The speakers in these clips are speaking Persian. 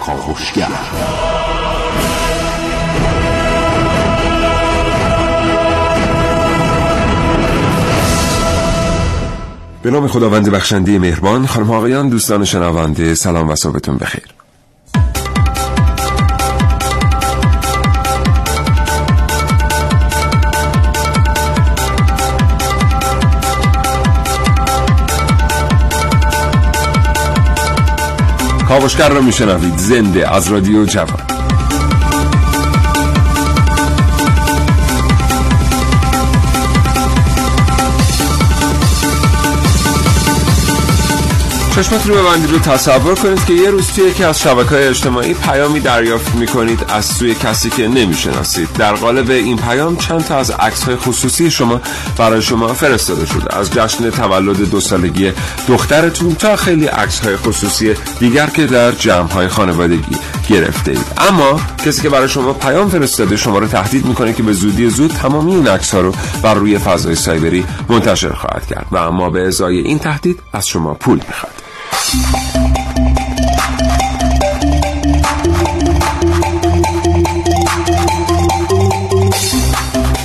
کاوشگر به نام خداوند بخشنده مهربان خانم آقایان دوستان شنونده سلام و صبحتون بخیر. کاوشگر را میشنوید. زنده از رادیو جوان. چشمت رو ببندید رو تصور کنید که یه روز توی یکی از شبکه های اجتماعی پیامی دریافت می‌کنید از سوی کسی که نمی‌شناسید. در قالب این پیام چند تا از عکس های خصوصی شما برای شما فرستاده شده. از جشن تولد دو سالگی دخترتون تا خیلی عکس های خصوصی دیگر که در جمع های خانوادگی گرفته اید اما کسی که برای شما پیام فرستاده شما رو تهدید می‌کنه که به زودی زود تمامی این عکس ها رو بر روی فضای سایبری منتشر خواهد کرد. و اما به ازای این تهدید از شما پول می‌خواد.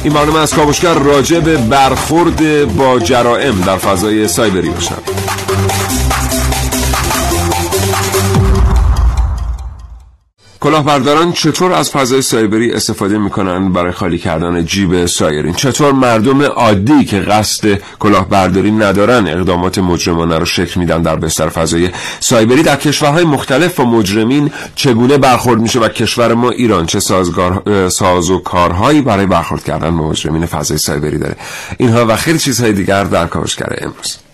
این برنامه از کاوشگر راجع به برخورد با جرائم در فضای سایبری باشد. کلاهبرداران چطور از فضای سایبری استفاده می‌کنن برای خالی کردن جیب سایرین؟ چطور مردم عادی که قصد کلاهبرداری ندارن اقدامات مجرمانه رو شکل میدن در بستر فضای سایبری؟ در کشورهای مختلف با مجرمین چگونه برخورد میشه و کشور ما ایران چه سازگار ساز و کارهایی برای برخورد کردن با مجرمین فضای سایبری داره؟ اینها و خیلی چیزهای دیگر در کاوشگر امروز.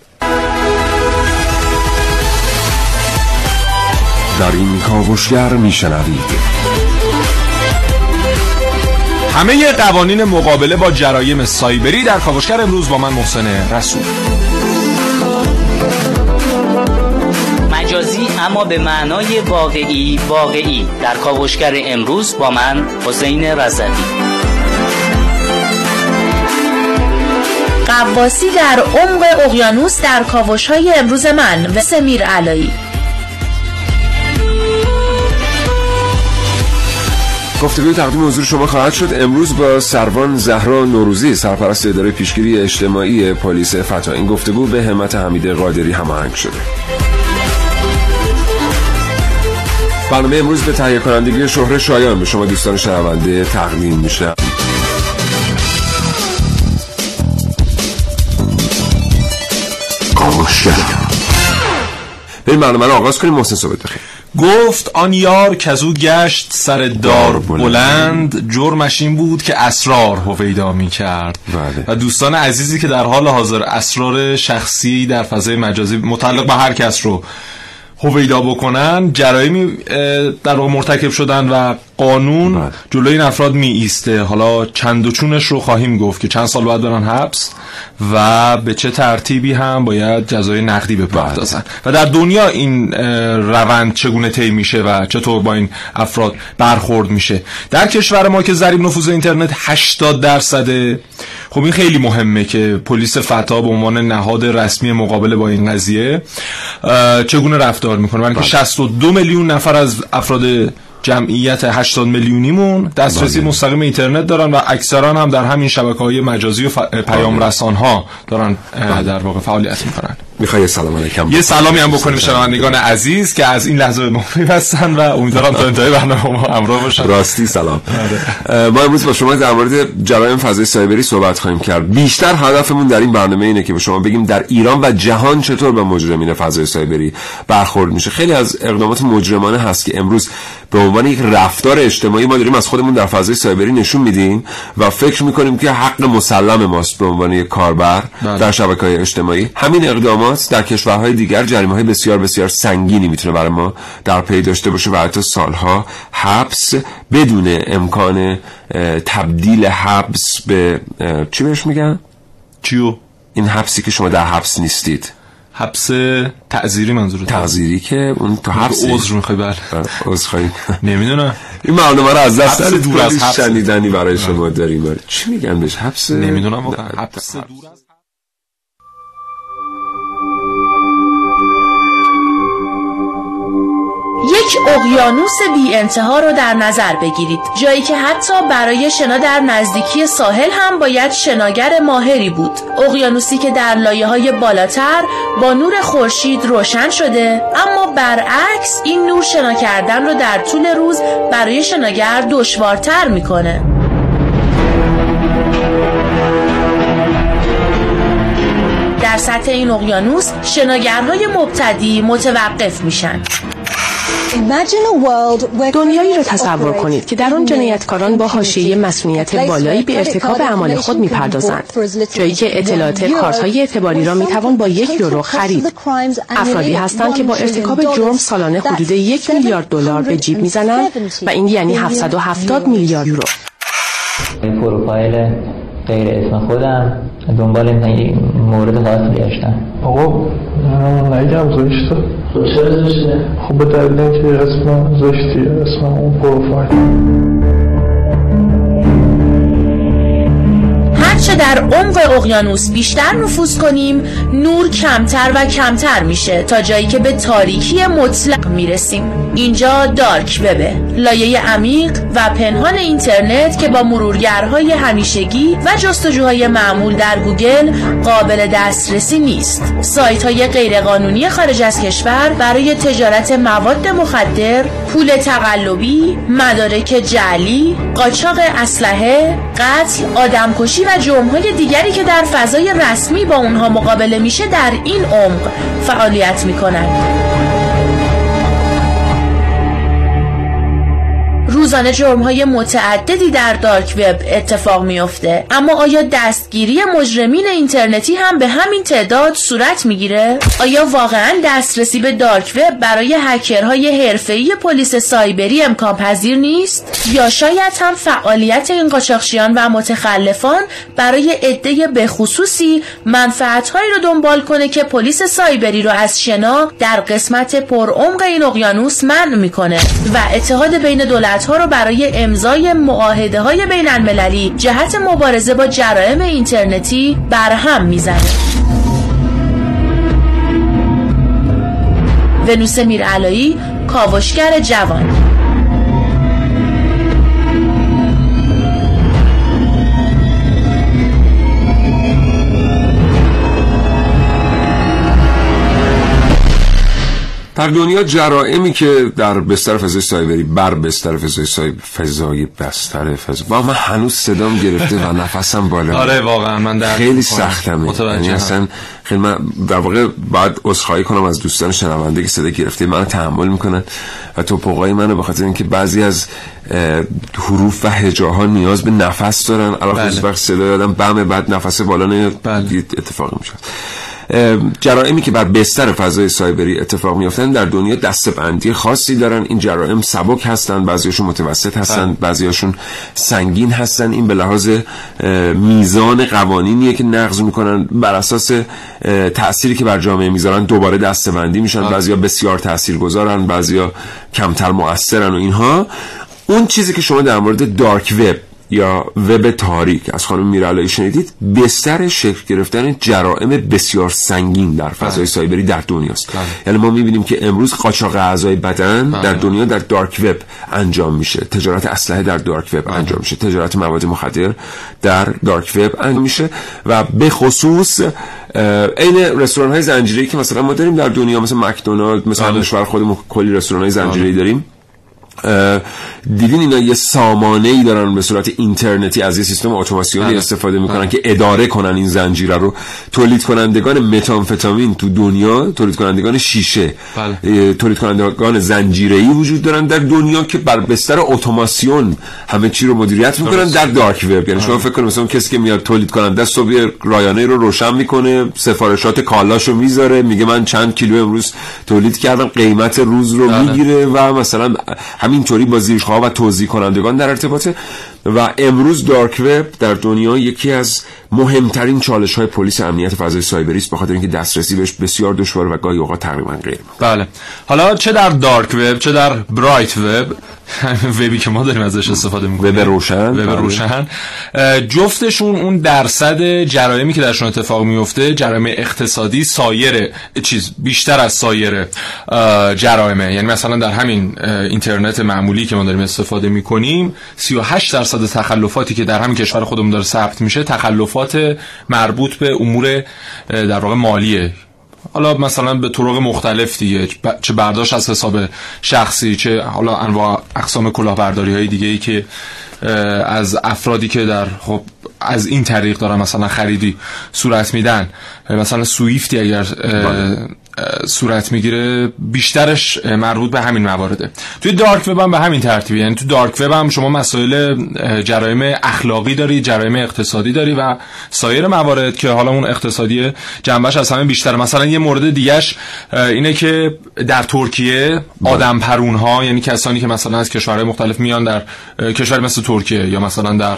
در این کاوشگر میشنوید. همه قوانین مقابله با جرایم سایبری در کاوشگر امروز با من محسن رسول. مجازی اما به معنای واقعی واقعی. در کاوشگر امروز با من حسین رضوی. قواسی در عمق اقیانوس در کاوش های امروز من و سمیر علایی. گفتگوی تقدیم حضور شما خواهد شد. امروز با سروان زهرا نوروزی سرپرست اداره پیشگیری اجتماعی پلیس فتا این گفتگو به همت حمید قادری هماهنگ شده. برنامه امروز به تهیه کنندگی شهر شایان به شما دوستان شنونده تقدیم میشه. بریم برنامه رو آغاز کنیم محسن صحبت بخیر. گفت آن یار کزو گشت سر دار بلند. جرمش این بود که اسرار هویدا می کرد بله. و دوستان عزیزی که در حال حاضر اسرار شخصی در فضای مجازی متعلق به هر کس رو هویدا بکنن جرایمی در مرتکب شدن و قانون بله. جلوی این افراد می ایسته حالا چند و چونش رو خواهیم گفت که چند سال باید برن حبس و به چه ترتیبی هم باید جزای نقدی بپردازن و در دنیا این روند چگونه طی میشه و چطور با این افراد برخورد میشه؟ در کشور ما که ضریب نفوذ اینترنت 80 درصده خب این خیلی مهمه که پلیس فتا به عنوان نهاد رسمی مقابله با این قضیه چگونه رفتار می‌کنه؟ برای اینکه 62 میلیون نفر از افراد جمعیت 80 میلیونیمون. دسترسی بله. مستقیم اینترنت دارن و اکثرا هم در همین شبکه های مجازی و ف... پیام رسان ها دارن اه، در واقع فعالیت می‌کنن. می‌خوای سلام علیکم یه سلامی هم بکنیم شنوندگان عزیز که از این لحظه به ما پیوستن و امیدوارم تا انتهای برنامه ما همراه باشن. راستی سلام. اه، ما امروز با شما در مورد جرایم فضای سایبری صحبت خواهیم کرد. بیشتر هدفمون در این برنامه اینه که به شما بگیم در ایران و جهان چطور به مجرمین فضای سایبری برخورد میشه. خیلی از اقدامات مجرمانه هست که امروز به عنوان یک رفتار اجتماعی ما داریم از خودمون در فضای سایبری نشون میدیم و فکر می‌کنیم که حق مسلم ماست به عنوان یک کاربر بله. در شبکه های اجتماعی. همین اقدامات در کشورهای دیگر جریمه های بسیار بسیار سنگینی می‌تونه برای ما در پی داشته باشه و حتی سالها حبس بدون امکان تبدیل حبس به چی بهش میگن؟ چیو؟ این حبسی که شما در حبس نیستید. حبس تعذیری منظورت تغذیری که اون تو حبس عذر می‌خوای بله. عذرخواهی نمی‌دونم. این معلومه رو از دست دور از حبس. شنیدنی برای شما داریم. چی میگن بهش؟ حبس؟ نمی‌دونم حبس. دور از اقیانوس بی انتها رو در نظر بگیرید. جایی که حتی برای شنا در نزدیکی ساحل هم باید شناگر ماهری بود. اقیانوسی که در لایه های بالاتر با نور خورشید روشن شده اما برعکس این نور شنا کردن رو در طول روز برای شناگر دشوارتر می‌کنه. در سطح این اقیانوس شناگرهای مبتدی متوقف میشن. دنیایی را تصور کنید که در آن جنایتکاران با حاشیه مسئولیت بالایی به ارتکاب اعمال خود می‌پردازند. جایی که اطلاعات کارتهای اعتباری را می‌توان با یک یورو خرید. افرادی هستند که با ارتکاب جرم سالانه حدود یک میلیارد دلار به جیب می‌زنند و این یعنی 770 میلیارد یورو. پروفایل غیر اسم خودم دنبال این مورد خاصی گشتم. آقا نگم زشته چرا زشته؟ خب به دلیل اینکه اسم زشتی اسم اون پروفایل. هرچه در عمق اقیانوس بیشتر نفوذ کنیم نور کمتر و کمتر میشه تا جایی که به تاریکی مطلق می‌رسیم. اینجا دارک وبه لایه عمیق و پنهان اینترنت که با مرورگرهای همیشگی و جستجوهای معمول در گوگل قابل دسترسی نیست. سایت های غیرقانونی خارج از کشور برای تجارت مواد مخدر پول تقلبی مدارک جعلی قاچاق اسلحه قتل آدمکشی و جرمهای دیگری که در فضای رسمی با اونها مقابله میشه در این عمق فعالیت می‌کنند روزانه جرم های متعددی در دارک وب اتفاق میافته. اما آیا دستگیری مجرمین اینترنتی هم به همین تعداد صورت می‌گیره؟ آیا واقعا دسترسی به دارک وب برای هکرهای حرفه‌ای پلیس سایبری امکان پذیر نیست؟ یا شاید هم فعالیت این قاچاقچیان و متخلفان برای عده به خصوصی منفعتهایی رو دنبال کنه که پلیس سایبری رو از شنا در قسمت پرعمق این اقیانوس منع می‌کنه و اتحاد بین دولت ها رو برای امضای معاهده های بین المللی جهت مبارزه با جرائم اینترنتی برهم می‌زنه. ونوس میرعلایی کاوشگر جوان. در دنیا جرائمی که در بستر فضای سایبری بر بستر فضای سایبری فضای بستر فضای با من هنوز صدام گرفته و نفسم بالا آره واقعا من در خیلی سختمه. یعنی اصلا خیلی من در واقع باید عذرخواهی کنم از دوستان شنونده که صدا گرفته منو تحمل می‌کنن و توپقای منو به خاطر اینکه بعضی از حروف و هجاها نیاز به نفس دارن. علاوه بله. وقت صدا دادم بم بعد نفس بالا نمیاد بله. اتفاقی میشه جرائمی که بر بستر فضای سایبری اتفاق میافتن در دنیا دستبندی خاصی دارن. این جرائم سبک هستن بعضیشون متوسط هستن بعضیاشون سنگین هستن. این به لحاظ میزان قوانینیه که نقض می‌کنن. بر اساس تأثیری که بر جامعه می‌ذارن دوباره دستبندی میشن. بعضیا بسیار تاثیرگذارن بعضیا کمتر مؤثرن و اینها. اون چیزی که شما در مورد دارک وب یا وب تاریک. از خانم میرالایی شنیدید بستر شکل گرفتن جرائم بسیار سنگین در فضای سایبری در دنیاست. یعنی ما می‌بینیم که امروز قاچاق اعضای بدن در دنیا در دارک وب انجام میشه. تجارت اسلحه در دارک وب انجام میشه. تجارت مواد مخدر در دارک وب انجام میشه. و به خصوص عین رستوران های زنجیره‌ای که مثلا ما داریم در دنیا مثل مکدونالد مثلا کشور خودمون کلی رستوران های زنجیره‌ای داریم. دیدین اینا یه سامانه ای دارن به صورت اینترنتی از یه سیستم اتوماسیونی استفاده می‌کنن که اداره کنن این زنجیره رو. تولید کنندگان متامفتامین تو دنیا تولید کنندگان شیشه بله. تولید کنندگان زنجیره ای وجود دارن در دنیا که بر بستر اتوماسیون همه چی رو مدیریت می‌کنن در دارک وب یعنی شما فکر کنید مثلا کسی که میاد تولید کننده صبح رایانه رو روشن می‌کنه سفارشات کالاشو می‌ذاره میگه من چند کیلو امروز تولید کردم قیمت روز رو بله. می‌گیره و مثلا همینطوری با زیرخواه و توضیح کنندگان در ارتباطه. و امروز دارک وب در دنیا یکی از مهمترین چالش های پلیس امنیت فضای سایبری است بخاطر اینکه دسترسی بهش بسیار دشوار و گاهی اوقات تقریبا غیر بله. حالا چه در دارک وب چه در برایت وب وبی که ما داریم ازش استفاده می‌کنیم. وب روشن. وب بله. روشن. جفتشون اون درصد جرایمی که درشون اتفاق میفته جرایم اقتصادی سایر چیز بیشتر از سایر اه، جرائمه. یعنی مثلا در همین اینترنت معمولی که ما داریم استفاده می‌کنیم 38 درصد تخلفاتی که در همین کشور خودمون داره ثبت میشه تخلفات مربوط به امور در واقع مالیه. حالا مثلا به طرق مختلف دیگه چه برداشت از حساب شخصی چه حالا انواع اقسام کلاهبرداری های دیگه ای که از افرادی که در خب از این طریق دارن مثلا خریدی صورت میدن. مثلا سویفتی اگر صورت می‌گیره بیشترش مربوط به همین موارده. توی دارک وب هم به همین ترتیبه. یعنی تو دارک وب هم شما مسائل جرایم اخلاقی داری جرایم اقتصادی داری و سایر موارد که حالا اون اقتصادی جنبش از همه بیشتر مثلا یه مورد دیگهش اینه که در ترکیه آدم پرون ها یعنی کسانی که مثلا از کشورهای مختلف میان در کشور مثل ترکیه یا مثلا در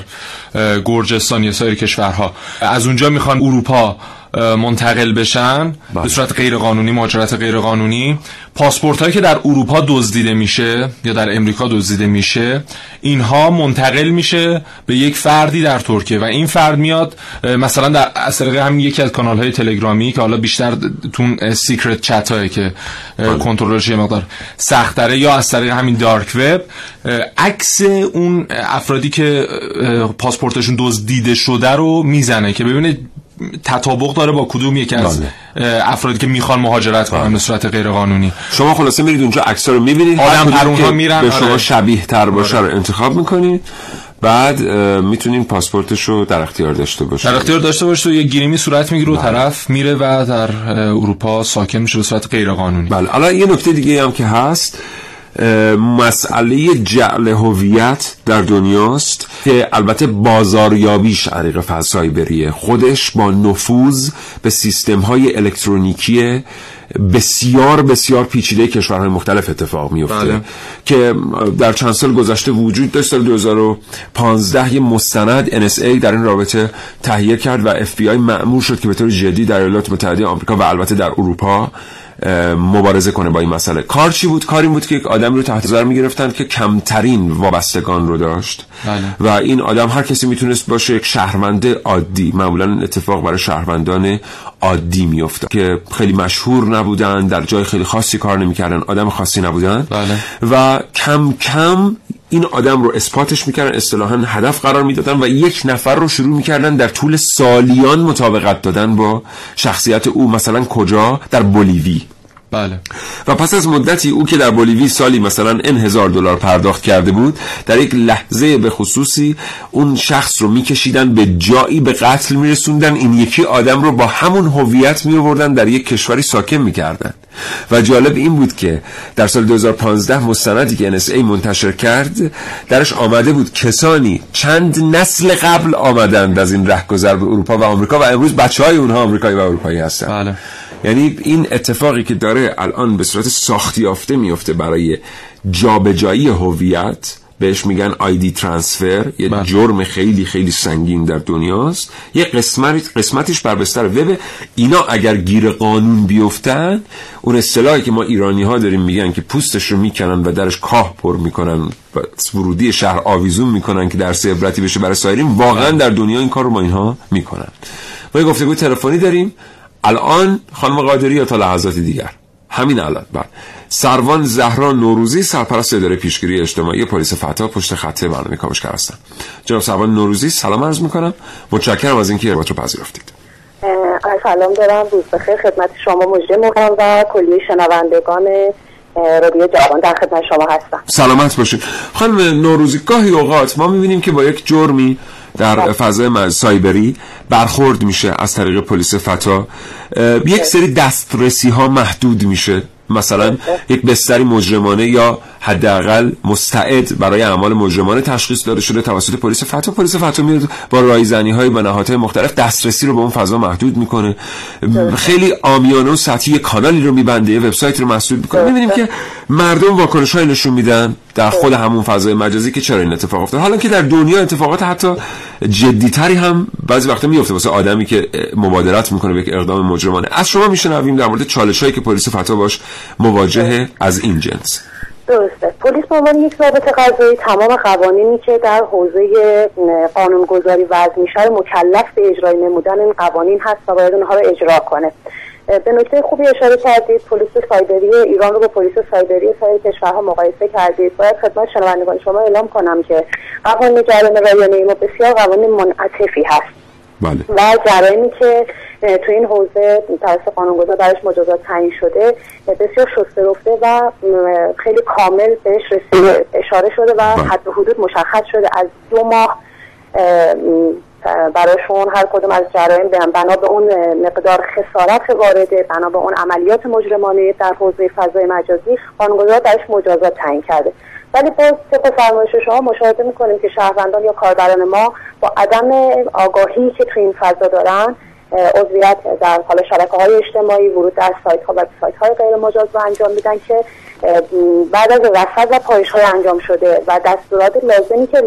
گرجستان یا سایر کشورها از اونجا می‌خوان اروپا منتقل بشن به صورت غیر قانونی مهاجرت غیر قانونی پاسپورت هایی که در اروپا دزدیده میشه یا در امریکا دزدیده میشه اینها منتقل میشه به یک فردی در ترکیه و این فرد میاد مثلا در از طریق همین یکی از کانال های تلگرامی که حالا بیشتر تون سیکرت چت هایی که اه، کنترلش یه مقدار سخت تره یا از طریق همین دارک وب عکس اون افرادی که پاسپورتشون دزدیده شده رو می‌زنه که ببینه تطابق داره با کدوم یکی از بله. افرادی که می‌خوان مهاجرت کنن به صورت غیر قانونی شما خلاصه میرید اونجا عکس رو می‌بینید. آدم هر کدوم پرون ها که میرن، به شما آره. شبیه تر باشه رو انتخاب می‌کنید. بعد می‌تونین پاسپورتش رو در اختیار داشته باشید. در اختیار داشته باشه و یه گیریمی صورت می‌گیره و طرف میره و در اروپا ساکن میشه به صورت غیر قانونی بله. حالا یه نکته دیگه هم که هست. مسئله جعل هویت در دنیاست که البته بازاریابیش عریق فضایی خودش با نفوذ به سیستم های الکترونیکی بسیار بسیار پیچیده کشورهای مختلف اتفاق میفته بله. که در چند سال گذشته وجود داشت سال 2015 یه مستند NSA در این رابطه تهیه کرد و FBI مأمور شد که به طور جدی در ایالات متحده آمریکا و البته در اروپا مبارزه کنه با این مسئله. کار چی بود؟ کار این بود که یک آدم رو تحت نظر می‌گرفتن که کمترین وابستگان رو داشت. بله. و این آدم هر کسی می‌تونست باشه یک شهروند عادی. معمولا اتفاق برای شهروندان عادی میفته که خیلی مشهور نبودن در جای خیلی خاصی کار نمی‌کردن. آدم خاصی نبودن. بله. و کم کم این آدم رو اثباتش می‌کردن اصطلاحا هدف قرار می‌دادن و یک نفر رو شروع می‌کردن در طول سالیان مطابقت دادن با شخصیت او. مثلا کجا؟ در بولیوی. بله. و پس از مدتی او که در بولیوی سالی مثلا ان هزار دلار پرداخت کرده بود در یک لحظه به خصوصی اون شخص رو میکشیدن به جایی به قتل میرسوندن این یکی آدم رو با همون هویت میآوردن در یک کشوری ساکن می‌کردن. و جالب این بود که در سال 2015 مستندی که NSA منتشر کرد درش آمده بود کسانی چند نسل قبل آمدند از این رهگذر به اروپا و آمریکا و امروز بچه های اونها آمریکایی و اروپایی هستن. بله. یعنی این اتفاقی که داره الان به صورت ساختی یافته میفته برای جابجایی هویت بهش میگن آیدی ترانسفر یه بله. جرم خیلی خیلی سنگین در دنیاست. یه قسمت قسمتش بر بستر وب. اینا اگر گیر قانون بیفتن اون اصطلاحی که ما ایرانی ها داریم میگن که پوستش رو می‌کنن و درش کاه پر می‌کنن و ورودی شهر آویزون می‌کنن که درس عبرتی بشه برای سایرین واقعا در دنیا این کار رو با اینها می‌کنن. ما یه گفتگوی تلفنی داریم. الان خانم قادری یا تا لحظات دیگر؟ همین الان بله. سروان زهرا نوروزی سرپرست اداره پیشگیری اجتماعی پلیس فتا پشت خط برنامه کاوشگر هستم جناب سروان نوروزی سلام عرض می‌کنم. متشکرم از اینکه ارتباط رو پذیرفتید. سلام دارم. روز بخیر. خدمت شما مجری مقام و کلیه شنوندگان رادیو جوان در خدمت شما هستم. سلامت باشید خانم نوروزی گاهی اوقات ما می‌بینیم که با یک جرمی در فضای سایبری برخورد میشه از طریق پلیس فتا. یک سری دسترسی ها محدود میشه. مثلا یک بستری مجرمانه یا حداقل مستعد برای اعمال مجرمانه تشخیص داده شده توسط پلیس فتو پلیس فتو میاد با رایزنی های به نهادهای مختلف دسترسی رو به اون فضا محدود می‌کنه. خیلی آمیانه و سطحی کانالی رو میبنده. وبسایت رو مسدود می‌کنه. می‌بینیم که مردم واکنش های نشون میدن در خود همون فضای مجازی که چرا این اتفاق افتاد. حالا که در دنیا اتفاقات حتی جدیتری هم بعضی وقتا میفته واسه آدمی که مبادرت می‌کنه به یک اقدام مجرمانه. از شما میشنویم در مورد چالش هایی که پلیس فتا باش مواجه از این جنس. درسته. پلیس به عنوان یک ضابط قضایی تمام قوانینی که در حوزه قانونگذاری وضع میشه مکلف به اجرای نمودن این قوانین هست و باید اونها رو اجرا کنه. به نکته خوبی اشاره کردید پلیس سایبری ایران رو با پلیس سایبری سایر کشورها مقایسه کردید. باید خدمت شنوندگان شما اعلام کنم که قوانین جرم رایانه ما بسیار قوانین منعطفی هست. بله. و جرایمی که تو این حوزه توسط قانونگذار برش مجازات تعیین شده بسیار شسته رفته و خیلی کامل بهش رسیده اشاره شده و بله. حد حدود مشخص شده از دو ماه براشون هر کدوم از جرایم بنا به اون مقدار خسارت وارده بنا به اون عملیات مجرمانه در حوزه فضای مجازی قانونگذار برش مجازات تعیین کرده ولی باز طبق فرمایش شما مشاهده می‌کنیم که شهروندان یا کاربران ما با عدم آگاهی که تو این فضا دارن عضویت در حال شبکه های اجتماعی ورود در سایت ها و سایت های غیر مجاز رو انجام میدن که بعد از رصد و پایش های انجام شده و دستورات لازمی که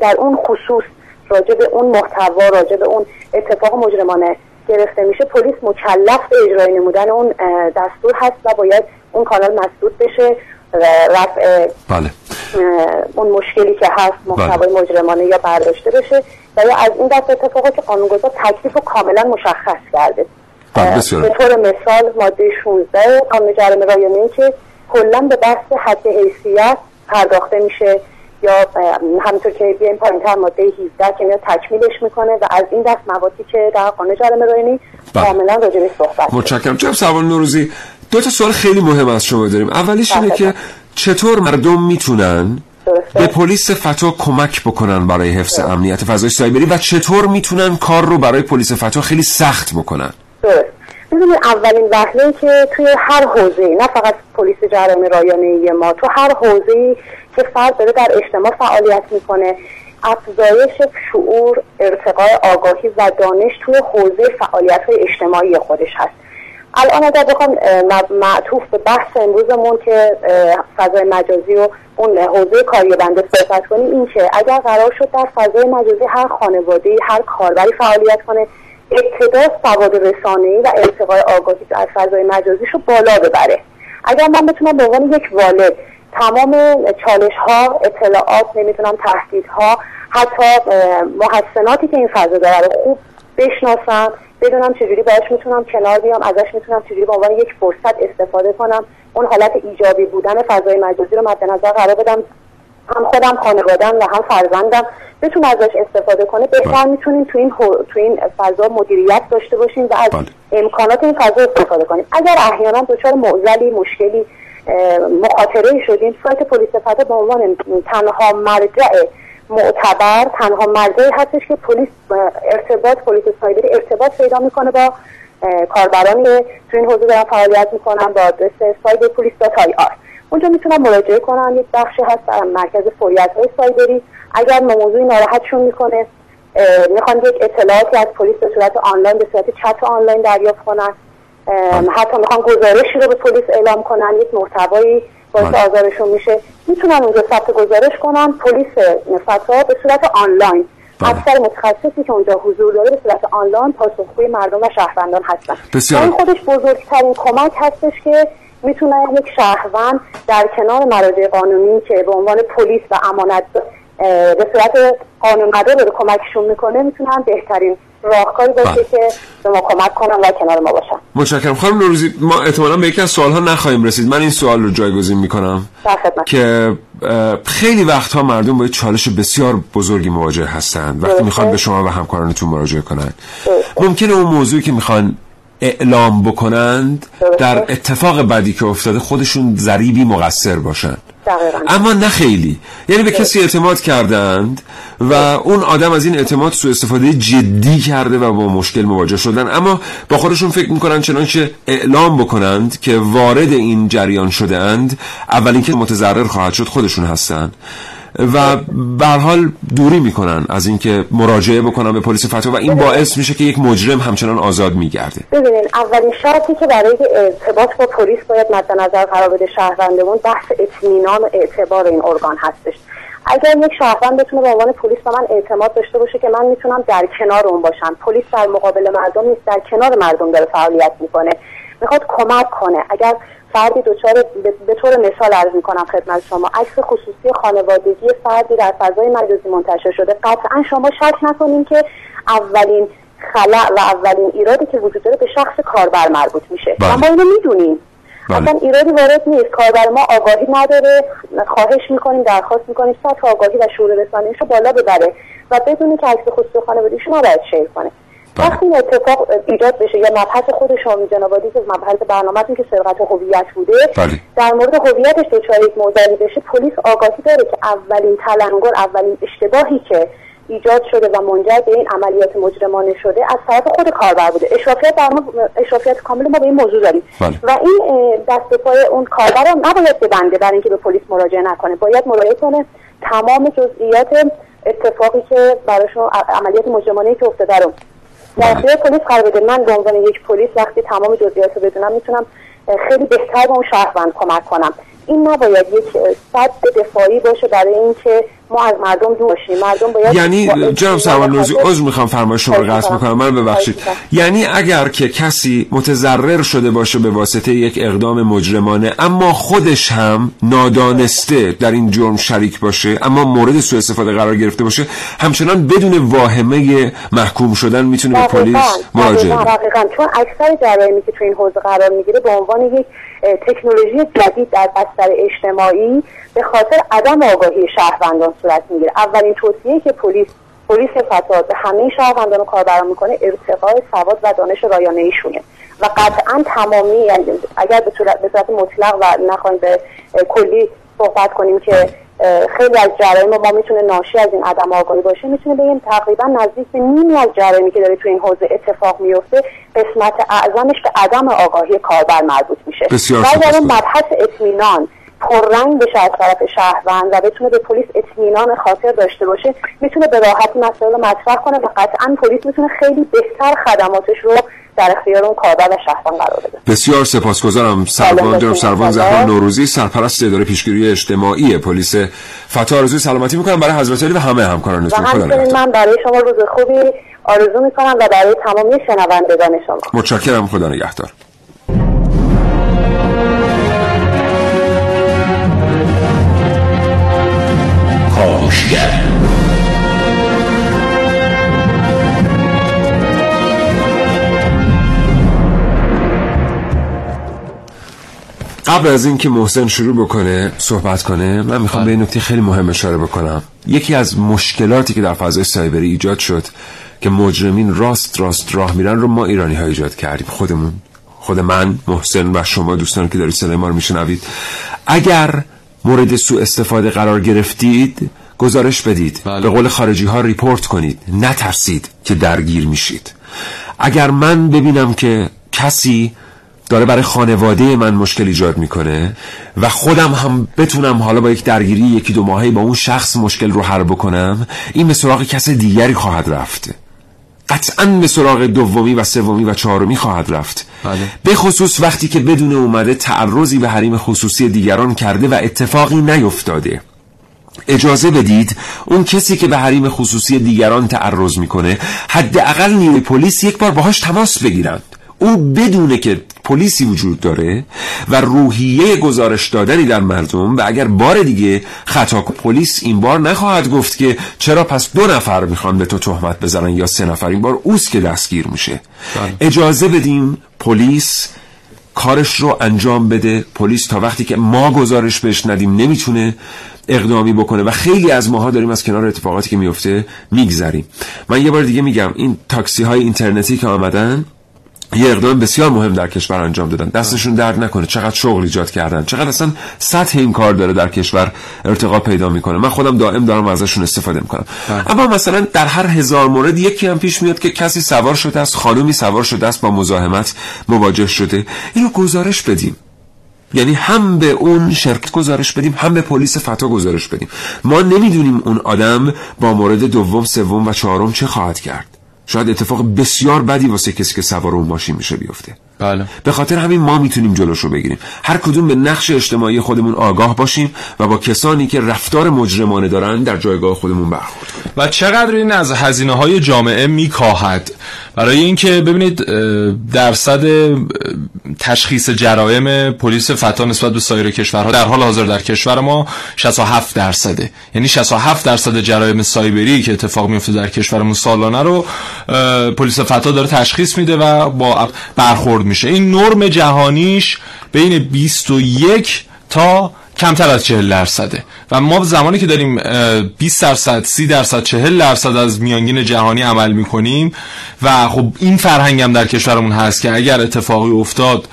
در اون خصوص راجع به اون محتوا راجع به اون اتفاق مجرمانه گرفته میشه پلیس مکلف به اجرای نمودن اون دستور هست و باید اون کانال مسدود بشه. رفع بله. اون مشکلی که هست محتوای بله. مجرمانه یا برداشته بشه و یا از این دست اتفاقات که قانونگذار تکلیف رو کاملا مشخص کرده بله به طور مثال ماده 16 قانون جرم رایانه که کلا به بحث حد حیثیت پرداخته میشه یا همینطور که بیایم پایینتر ماده 17 که میاد تکمیلش می‌کنه و از این دست موادی که در قانون جرم رایانه بله. کاملا راجع به صحبت متشکرم جناب سوال نوروزی دو تا سوال خیلی مهم از شما داریم. اولیش اینه بله. که چطور مردم می‌تونن درسته. به پلیس فتا کمک بکنن برای حفظ امنیت فضای سایبری و چطور می‌تونن کار رو برای پلیس فتا خیلی سخت بکنن؟ درست. ببینید اولین وهله که توی هر حوزه نه فقط پلیس جرایم رایانه ما تو هر حوزه که فرد داره در اجتماع فعالیت می‌کنه افزایش شعور ارتقاء آگاهی و دانش توی حوزه فعالیت های اجتماعی خودش هست. الان اگر بخوام معطوف به بحث امروزمون که فضای مجازی و اون حوزه کاری بنده صحبت کنیم این که اگر قرار شد در فضای مجازی هر خانواده هر کاربری فعالیت کنه ابتدا سواد رسانه‌ای و ارتقاء آگاهی در فضای مجازیش رو بالا ببره. اگر من بتونم به عنوان یک والد تمام چالش ها اطلاعات نمی‌تونم تهدیدها حتی محسناتی که این فضا داره خوب بشناسم بدونم چجوری باش می‌تونم کنار بیام ازش می‌تونم چجوری به عنوان یک فرصت استفاده کنم. اون حالت ایجابی بودن فضای مجازی رو مد نظر قرار بدم. هم خودم خانوادم و هم فرزندم. بتون ازش استفاده کنه. بهتر می‌تونیم تو این تو این فضا مدیریت داشته باشیم و از بله. امکانات این فضا استفاده کنیم. اگر احیانا دچار معضلی مشکلی مخاطره شدیم سایت پلیس فتا به عنوان تنها مرجع معتبر تنها مرجعی هستش که پلیس ارتباط پلیس سایبری ارتباط پیدا می‌کنه با کاربرانی که تو این حوزه دارن فعالیت می‌کنن با آدرس cyber police IR. اونجا می‌تونن مراجعه کنن یک بخشی هست در مرکز فوریت های سایبری. اگر موضوعی ناراحتشون می‌کنه می‌خوان یک اطلاعاتی از پلیس به صورت آنلاین به صورت چت آنلاین دریافت کنن. حتی می‌خوان گزارشی رو به پلیس اعلام کنن. یک محتوایی باعث آزارشون میشه. می‌تونن اونجا ثبت گزارش کنن. پلیس فتا به صورت آنلاین. اکثر متخصصی که اونجا حضور داره به صورت آنلاین پاسخگوی مردم و شهروندان هستن. بسیار. این خودش بزرگترین کمک هستش که می‌تونه یک شهروند در کنار مراجع قانونی که به عنوان پلیس و امانت به صورت قانونمدار رو کمکشون می‌کنه می‌تونن بهترین راهکاری باشه بله. که به ما کمک کنن و کنار ما باشن متشکرم خانم نوروزی ما احتمالا به یکی از سوالها نخواهیم رسید من این سوال رو جایگزین می‌کنم. که خیلی وقتها مردم با چالش بسیار بزرگی مواجه هستند وقتی. می‌خوان به شما و همکارانتون مراجعه کنند. ممکنه اون موضوعی که می‌خوان اعلام بکنند در اتفاق بعدی که افتاده خودشون ذریبی مقصر باشن. دقیقاً. اما نه خیلی. یعنی به کسی اعتماد کردند و اون آدم از این اعتماد سوء استفاده جدی کرده و با مشکل مواجه شدن. اما با خودشون فکر می‌کنن چنانچه اعلام بکنند که وارد این جریان شده اند اولین که متضرر خواهد شد خودشون هستند و به هر حال دوری می‌کنن از اینکه مراجعه بکنن به پلیس فتوا و این باعث میشه که یک مجرم همچنان آزاد میگرده. ببینین اولین شرطی که برای ارتباط با پلیس باید مد نظر قرار بده شهروندمون بحث اطمینان و اعتبار این ارگان هستش. اگر یک شهروند بتونه به عنوان پلیس به من اعتماد داشته باشه که من می‌تونم در کنار اون باشم. پلیس در مقابل مردم نیست در کنار مردم داره فعالیت می‌کنه. می‌خواد کمک کنه. اگر فردی دچار به- طور مثال عرض می‌کنم خدمت شما عکس خصوصی خانوادگی فردی در فضای مجازی منتشر شده قطعا شما شک نکنین که اولین خلع و اولین ایرادی که وجود داره به شخص کاربر مربوط میشه بله. ما اینو می‌دونیم بله. اصلا ایرادی وارد نیست کاربر ما آگاهی نداره خواهش می‌کنیم درخواست می‌کنیم سطح آگاهی و شعور رسانیش رو بالا ببره و بدونی که عکس خصوصی خانوادگیش رو نباید شیر کنه. وقتی این اتفاق ایجاد بشه یا مبحث خود شما جنابادی که مبحث برنامهتون که سرقت هویت بوده. بله. در مورد هویتش دچار یک موضوعی بشه. پلیس آگاهی داره که اولین تلنگر اولین اشتباهی که ایجاد شده و منجر به این عملیات مجرمانه شده از طرف خود کاربر بوده. اشرافیت در ما اشرافیت کامل ما به این موضوع داریم. بله. و این دست پای اون کاربر رو نباید ببنده برای اینکه به پلیس مراجعه نکنه. باید مراجعه کنه. تمام جزئیات اتفاقی که ع- عملیات مجرمانه که افتاده رو. اختیار پلیس قرار بده. من به عنوان یک پلیس وقتی تمام جزئیات رو بدونم می‌تونم خیلی بهتر به اون شهروند کمک کنم. این نباید یک صد دفاعی باشه برای اینکه ما از مردم دور باشیم مردم باید یعنی جناب خاطر- عذر می‌خوام فرمایش شما رو قطع می‌کنم. من ببخشید. یعنی اگر که کسی متضرر شده باشه به واسطه یک اقدام مجرمانه اما خودش هم نادانسته در این جرم شریک باشه اما مورد سوء استفاده قرار گرفته باشه همچنان بدون واهمه محکوم شدن می‌تونه به پلیس مراجعه کنه. چون اکثر جرایمی که تو این حوزه قرار می‌گیره به عنوان یک تکنولوژی جدید در بستر اجتماعی به خاطر عدم آگاهی شهروندان صورت می‌گیره. اولین توصیه که پلیس پلیس فساد به همه شهروندان رو کاربران می‌کنه ارتقاء سواد و دانش رایانه ایشونه و قطعا تمامی یعنی اگر به صورت, مطلق و نخواهیم به کلی صحبت کنیم که خیلی از جرایم ما می‌تونه ناشی از این عدم آگاهی باشه. می‌تونه بگیم تقریبا نزدیک به نیمی از جرایمی که داره تو این حوزه اتفاق میفته قسمت اعظمش به عدم آگاهی کاربر مربوط میشه. بسیار. اون مبحث اطمینان. پررنگ بشه از طرف شهروند و بتونه به پلیس اطمینان خاطر داشته باشه می‌تونه به راحتی مسائل رو مطرح کنه و قطعا پلیس می‌تونه خیلی بهتر خدماتش رو در اختیار اون کاربر و شهروند قرار بده. بسیار سپاسگزارم. سروان جناب. سروان. زهرا نوروزی سرپرست اداره پیشگیری اجتماعی پلیس فتا آرزوی سلامتی می‌کنم. برای حضرت علی و همه همکارانتون. خدا من برای شما روز خوبی آرزو می‌کنم و برای تمامی شنوندگان شما. متشکرم. خدا نگهدار. کاوشگر قبل از اینکه محسن شروع بکنه صحبت کنه من می‌خوام به این نکته خیلی مهم اشاره بکنم. یکی از مشکلاتی که در فضای سایبری ایجاد شد که مجرمین راست راست راه میرن رو ما ایرانی ها ایجاد کردیم. خودمون خود من محسن و شما دوستان که دارید صدای ما رو میشنوید. اگر مورد سوء استفاده قرار گرفتید گزارش بدید. بله. به قول خارجی ها ریپورت کنید. نترسید که درگیر میشید. اگر من ببینم که کسی داره برای خانواده من مشکل ایجاد می‌کنه و خودم هم بتونم حالا با یک درگیری یکی دو ماهی با اون شخص مشکل رو حل بکنم این به سراغ کس دیگری خواهد رفت. قطعا به سراغ دومی و سومی و چهارمی خواهد رفت. بله. به خصوص وقتی که بدون اومده تعرضی به حریم خصوصی دیگران کرده و اتفاقی نیفتاده. اجازه بدید اون کسی که به حریم خصوصی دیگران تعرض می‌کنه حداقل نیروی پلیس یک بار باهاش تماس بگیرند. او بدونه که پلیسی وجود داره و روحیه گزارش دادنی در مردم و اگر بار دیگه خطا پلیس این بار نخواهد گفت که چرا پس دو نفر می‌خوان به تو تهمت بزنن یا سه نفر این بار اوست که دستگیر میشه. اجازه بدیم پلیس کارش رو انجام بده. پلیس تا وقتی که ما گزارش بهش ندیم نمی‌تونه اقدامی بکنه و خیلی از ماها داریم از کنار اتفاقاتی که میفته میگذریم. من یه بار دیگه میگم این تاکسی های اینترنتی که آمدن یه اقدام بسیار مهم در کشور انجام دادن. دستشون درد نکنه. چقدر شغل ایجاد کردن. چقدر اصلا سطح این کار داره در کشور ارتقا پیدا می‌کنه. من خودم دائم دارم ازشون استفاده می‌کنم. اما مثلا در هر هزار مورد یکی هم پیش میاد که کسی سوار شده است خانومی سوار شده است با مزاحمت مواجه شده. اینو گزارش بدیم. یعنی هم به اون شرکت گزارش بدیم هم به پلیس فتا گزارش بدیم. ما نمی‌دونیم اون آدم با مورد دوم سوم و چهارم چه خواهد کرد. شاید اتفاق بسیار بدی واسه کسی که سوار اون ماشین میشه بیفته. بله. به خاطر همین ما می‌تونیم جلوش رو بگیریم. هر کدوم به نقش اجتماعی خودمون آگاه باشیم و با کسانی که رفتار مجرمانه دارن در جایگاه خودمون برخورد کنیم. و چقدر این از هزینه های جامعه میکاهد؟ برای اینکه ببینید درصد تشخیص جرایم پلیس فتا نسبت به سایر کشورها در حال حاضر در کشور ما 67 درصده. یعنی 67 درصد جرایم سایبری که اتفاق میفته در کشورمون سالانه رو پلیس فتا داره تشخیص میده و با برخورد میشه. این نرم جهانیش بین 21 تا کمتر از 40 درصده. و ما زمانی که داریم اه، 20 درصد 30 درصد 40 درصد از میانگین جهانی عمل می‌کنیم و خب این فرهنگ هم در کشورمون هست که اگر اتفاقی افتاد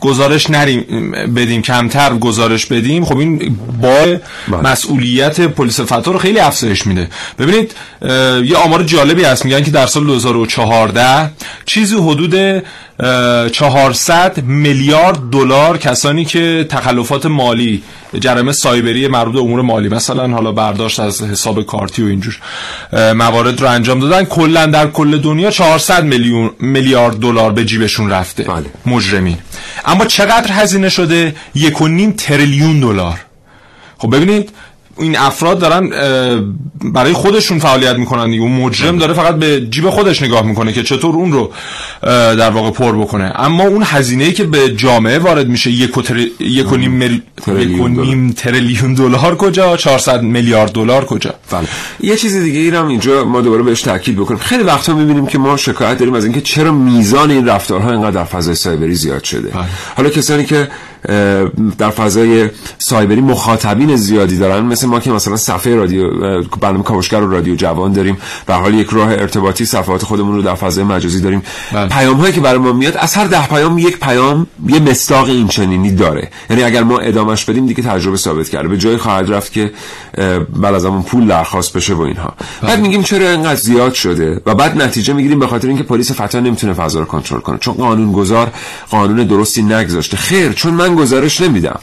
گزارش نریم بدیم کمتر گزارش بدیم خب این با مسئولیت پلیس فتا رو خیلی افزایش میده. ببینید یه آمار جالبی هست میگن که در سال 2014 چیزی حدود اه، 400 میلیارد دلار کسانی که تخلفات مالی جرم سایبری مربوط امور مالی مثلا حالا برداشت از حساب کارتی و اینجور موارد رو انجام دادن کلا در کل دنیا 400 میلیون میلیارد دلار به جیبشون رفته. بله. مجرمین. اما چقدر هزینه شده؟ یک و نیم تریلیون دلار. خب ببینید این افراد دارن برای خودشون فعالیت می‌کنن دیگه. اون مجرم داره فقط به جیب خودش نگاه می‌کنه که چطور اون رو در واقع پر بکنه. اما اون هزینه‌ای که به جامعه وارد میشه یک و, تر... یک و نیم, مل... دلار. کجا؟ 400 میلیارد دلار کجا؟ بله. یه چیز دیگه ای رو هم اینجا ما دوباره بهش تاکید بکنیم. خیلی وقتا می‌بینیم که ما شکایت داریم از اینکه چرا میزان این رفتارها اینقدر در فضای سایبری زیاد شده. حالا کسانی که در فضای سایبری مخاطبین زیادی دارن. مثل ما که مثلا صفحه رادیو برنامه کاوشگر و رادیو جوان داریم. به حال یک راه ارتباطی صفحات خودمون رو در فضای مجازی داریم. بله. پیام هایی که برای ما میاد از هر ده پیام یک پیام یه مستاق این چنینی داره. یعنی اگر ما ادامش بدیم دیگه تجربه ثابت کرده. به جای خواهد رفت که بعد از همون پول درخواست بشه و اینها. بعد میگیم چرا اینقدر زیاد شده؟ و بعد نتیجه می‌گیریم به خاطر اینکه پلیس فتا نمی‌تونه فضا رو کنترل کنه. چون قانون گذار قانون درستی نگذاشته. خیر چون من گزارش نمیدم.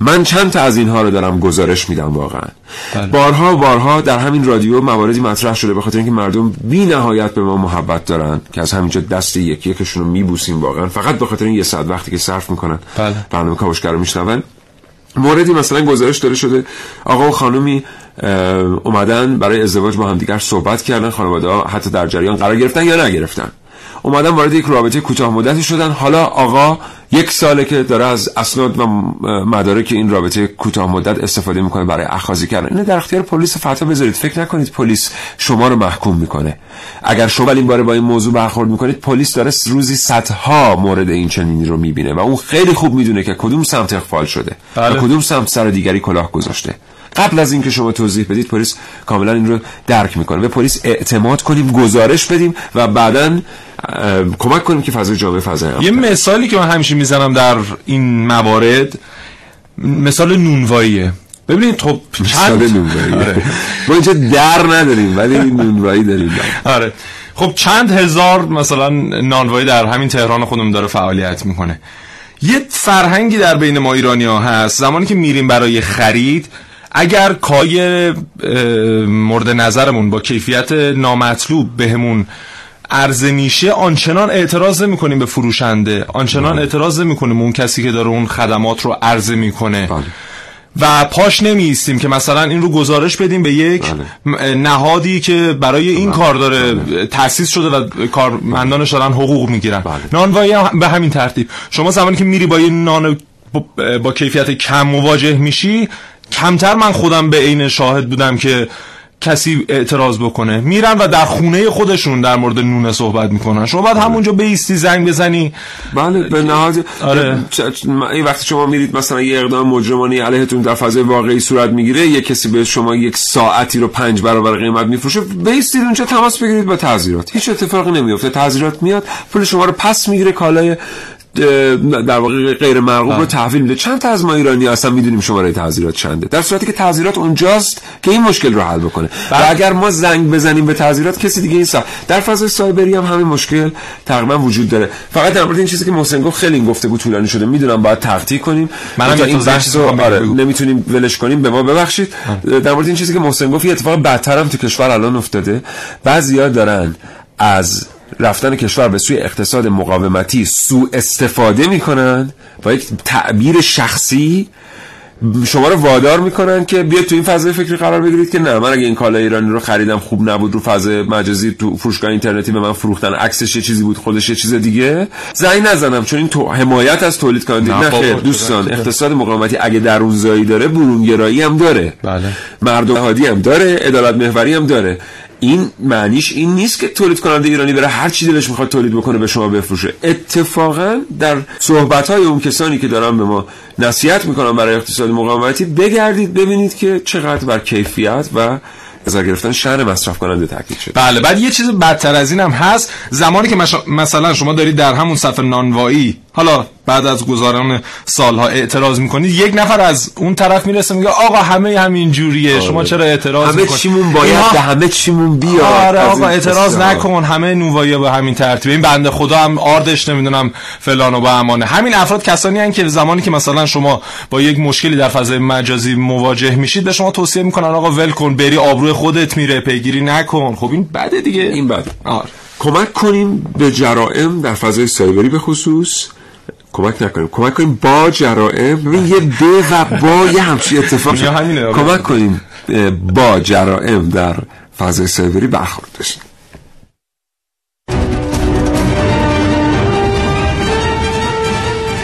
من چند تا از اینها رو دارم گزارش میدم واقعا. بله. بارها بارها در همین رادیو مواردی مطرح شده به خاطر اینکه مردم بی نهایت به ما محبت دارن که از همینجا دست یکی یکشون رو میبوسیم واقعا. فقط به خاطر این یه ساعت وقتی که صرف می‌کنن. بله. برنامه کاوشگر رو میشنون. موردی مثلا گزارش داده شده. آقا و خانومی اومدن برای ازدواج با همدیگر صحبت کردن. خانواده ها حتی در جریان قرار گرفتن یا نگرفتن. اومدن وارد یک رابطه کوتاه مدتی شدن. حالا آقا یک ساله که داره از اسناد و مدارک این رابطه کوتاه مدت استفاده می‌کنه برای اخاذی کردن. اینو در اختیار پلیس فتا بذارید. فکر نکنید پلیس شما رو محکوم می‌کنه. اگر شما این باره با این موضوع برخورد می‌کنید پلیس داره روزی صدها مورد این چنینی رو می‌بینه و اون خیلی خوب می‌دونه که کدوم سمت اخفال شده بله. و کدوم سمت سر دیگری کلاه گذاشته. قبل از اینکه شما توضیح بدید پلیس کاملا این رو درک می‌کنه. به پلیس اعتماد کنیم گزارش بدیم و بعدا کمک کنیم که فضای جامعه فضای یه مثالی که من همیشه می‌زنم در این موارد مثال نونواییه. ببینید خب مثال چند نونوایی. آره. ما اینجا در نداریم ولی نونوایی داریم. آره. خب چند هزار مثلا نانوایی در همین تهران خودمون داره فعالیت می‌کنه. یه فرهنگی در بین ما ایرانی ها هست. زمانی که میریم برای خرید اگر کای مورد نظرمون با کیفیت نامطلوب بهمون عرضه میشه آنچنان اعتراض می‌کنیم به فروشنده. آنچنان اعتراض می‌کنیم اون کسی که داره اون خدمات رو عرضه می‌کنه. بله. و پاش نمیستیم که مثلا این رو گزارش بدیم به یک بله. نهادی که برای این کار داره تأسیس شده و کارمندانش دارن حقوق می‌گیرن. بله. نانوایی هم به همین ترتیب. شما زمانی که میری با یه نان با, با کیفیت کم مواجه میشی کمتر من خودم به عین شاهد بودم که کسی اعتراض بکنه. میرن و در خونه خودشون در مورد نونه صحبت می‌کنن. شما باید همونجا بیستی زنگ بزنی. بله به نهاد آره. این وقتی شما میرید مثلا یه اقدام مجرمانه علیهتون در فضای واقعی صورت می‌گیره یه کسی به شما یک ساعتی رو پنج برابر قیمت میفروشه بیستید اونجا تماس بگیرید با تعذیرات هیچ اتفاقی نمیفته. تعذیرات میاد پول شما رو پس می‌گیره کالای در واقع غیر مرغوب رو تحویل میده. چند تا از ما ایرانی اصلا می‌دونیم شماره تعذیرات چنده. در صورتی که تعذیرات اونجاست که این مشکل رو حل بکنه. و اگر ما زنگ بزنیم به تعذیرات کسی دیگه این سا در فضای سایبری هم همین مشکل تقریبا وجود داره. فقط در مورد این چیزی که محسن گفت خیلی گفته بود طولانی شده. می‌دونم باید تحقیق کنیم. منم این بحث رو آره نمی‌تونیم ولش کنیم. به ما ببخشید. در مورد این چیزی که محسن گفت یه اتفاق بدتر هم تو کشور الان افتاده. بعضیا دارن از رفتن کشور به سوی اقتصاد مقاومتی سوء استفاده می‌کنن با یک تعبیر شخصی شما رو وادار می‌کنن که بیاید تو این فضای فکری قرار بگیرید که نه من اگه این کالا ایرانی رو خریدم خوب نبود رو فضای مجازی تو فروشگاه اینترنتی به من فروختن عکسش یه چیزی بود خودش یه چیز دیگه. زنگ نزنم چون این تو حمایت از تولید کننده نه, خیر دوستان اقتصاد مقاومتی اگه درونزایی داره برونگرایی هم داره. بله. مردم هادی هم داره عدالت محوری هم داره. این معنیش این نیست که تولید کننده ایرانی بره هر چی دلش می‌خواد تولید بکنه به شما بفروشه. اتفاقا در صحبت های اون کسانی که دارن به ما نصیحت می‌کنن برای اقتصاد مقاومتی بگردید ببینید که چقدر بر کیفیت و از گرفتن شهر مصرف کننده تاکید شده. بله بعد یه چیز بدتر از این هم هست. زمانی که مثلا شما دارید در همون صف نانوایی حالا بعد از گذاران سالها اعتراض می‌کنید یک نفر از اون طرف می‌رسه میگه آقا همه همین جوریه آره. شما چرا اعتراض همه چیمون باید به همه چیمون بیاد. آره آقا اعتراض نکن همه نوایی به همین ترتیب این بنده خدا هم آردش نمی‌دونم فلان و با امانه. همین افراد کسانی هن که زمانی که مثلا شما با یک مشکلی در فضای مجازی مواجه میشید به شما توصیه می‌کنن آقا ول کن بری آبروی خودت میره پیگیری نکن. خب این بده دیگه. این بده. آره. کمک کنیم به جرائم در فضای سایبری به خصوص. کمک نکنیم. کمک کنیم با جرائم. ببین یه ب و با یه همچی اتفاق کمک کنیم با جرائم در فضای سایبری برخورد بشیم.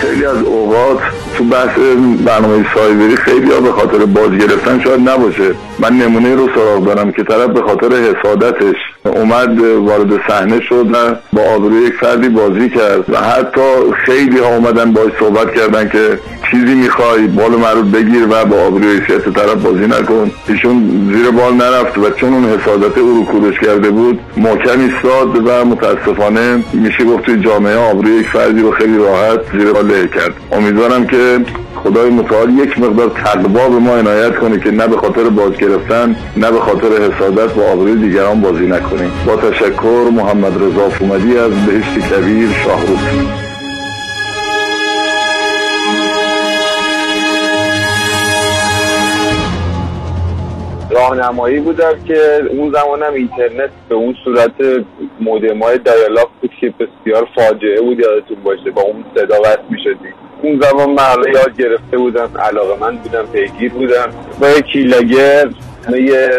خیلی از اوقات تو بحث برنامه سایبری خیلی ها به خاطر باز گرفتن شاید نباشه. من نمونه رو سراغ دارم که طرف به خاطر حسادتش اومد وارد صحنه شد و با آبروی یک فردی بازی کرد و حتی خیلی ها اومدن باش صحبت کردن که چیزی می‌خوای بال مرود بگیر و با آبروی حیثیت طرف بازی نکن. ایشون زیر بال نرفت و چون اون حسادت او رو کورش کرده بود محکم ایستاد و متاسفانه میشه گفت توی جامعه آبروی یک فردی رو خیلی راحت زیر بال کرد. امیدوارم که خدای متعال یک مقدار تقوا به ما عنایت کنه که نه به خاطر باز گرفتن نه به خاطر حسادت با آبروی دیگران بازی نکنیم با تشکر محمد رضا فومدی از بهشت کبیر شاهروز راهنمایی بودم که اون زمانم اینترنت به اون صورت مودم های دایالاپ بود که بسیار فاجعه بود یادتون باشه با اون صدا وصل می‌شدیم اون زمان من یاد گرفته بودم علاقه من بودم پیگیر بودم. با یه کیلاگر یه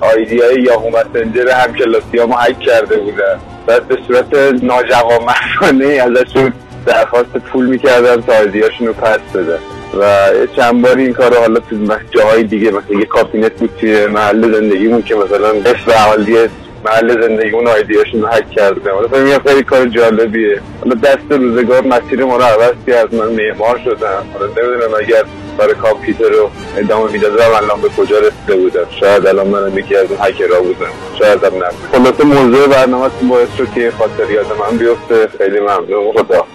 آیدی های یاهو مسنجر هم حک کرده بودن بعد به صورت ناجوامردانه ازشون درخواست پول می‌کردم تا آیدیاشون رو پس بدن و چند باری این کار حالا تو جاهای دیگه مثلا یه کابینت بود توی محل زندگیمون که مثلا اسم احالی محل زندگی اون آیدیاشون رو حک کرده حالا فکر خیلی کار جالبیه. حالا دست روزگار مسیر ما رو عوض کرد. من معمار شدم. حالا نمی‌دونم اگر کار کامپیوتر رو ادامه می‌دادم الان به کجا رسیده بودم؟ شاید الان من یکی از اون هکرها بودم. شاید هم نبود خلاصه موضوع برنامه باعث شد که خاطریات من بیفته. خیلی ممنون. خدا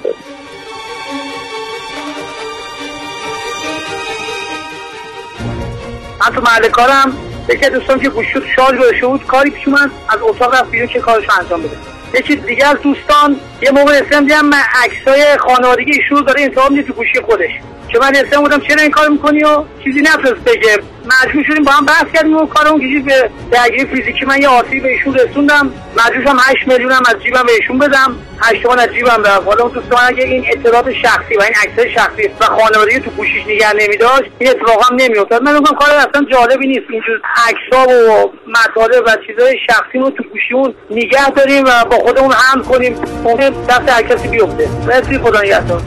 من تو محل کارم. یکی دوستان که گوشی شارژ گذاشته بود کاری پیش اومد از اتاق رفت بیرون که کارش انجام بده. چیز دیگه از دوستان یه موقع اسم دیدم عکسای خانوادگی ایشون داره انتخاب میده تو گوشی خودش. که من اسم بودم چرا این کار می‌کنی و چیزی نفرست بگه. مجبور شدیم با هم بحث کردیم و کارمون کشید به درگیری فیزیکی من یه آسی به ایشون رسوندم. مجبور شدم 8 میلیون هم از جیبم به ایشون بدم. 8 تومن از جیبم رفت. حالا اون دوستان اگه این اطلاعات شخصی و این عکسای شخصی و خانوادگی تو گوشیش نگه نمیداشت این اتفاق هم نمیافتاد. من میگم کار اصلا جالبی نیست. اینجور عکس‌ها و مطالب و چیزای شخصی رو تو گوشیمون نگه داریم و با خودمون هم کنیم. ممکن دست هر کسی بیفته. مرسی خدا نگهدار.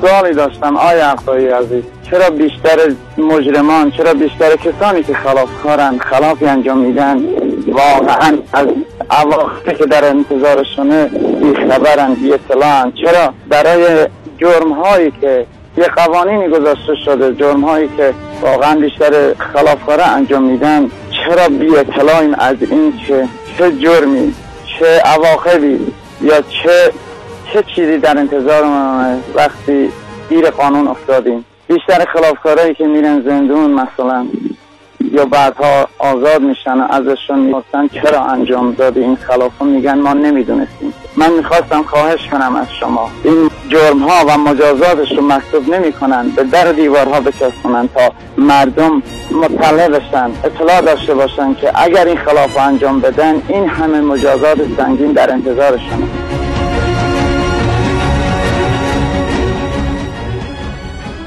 سوالی داشتم آیا اخطایی عزیز چرا بیشتر مجرمان چرا بیشتر کسانی که خلافکارن خلافی انجام میدن؟ واقعا از اواخر که در انتظارشونه بیخبرن بی اطلاعن. چرا؟ برای جرم هایی که یه قوانینی گذاشته شده جرم هایی که واقعا بیشتر خلافکاره انجام میدن چرا بی اطلاعیم از این که چه جرمی چه اواخری یا چه چه چیزی در انتظار ما وقتی گیر قانون افتادیم؟ بیشتر خلافکارایی که میرن زندون مثلا یا بعدها آزاد میشن و ازشون می‌پرسن چرا انجام دادی؟ این خلاف میگن ما نمی‌دونستیم. من می‌خواستم خواهش کنم از شما. این جرم ها و مجازاتش رو مکتوب نمی کنن به در دیوارها بچسبونن تا مردم مطلع بشن اطلاع داشته باشن که اگر این خلاف انجام بدن این همه مجازات سنگین در انتظارشونه.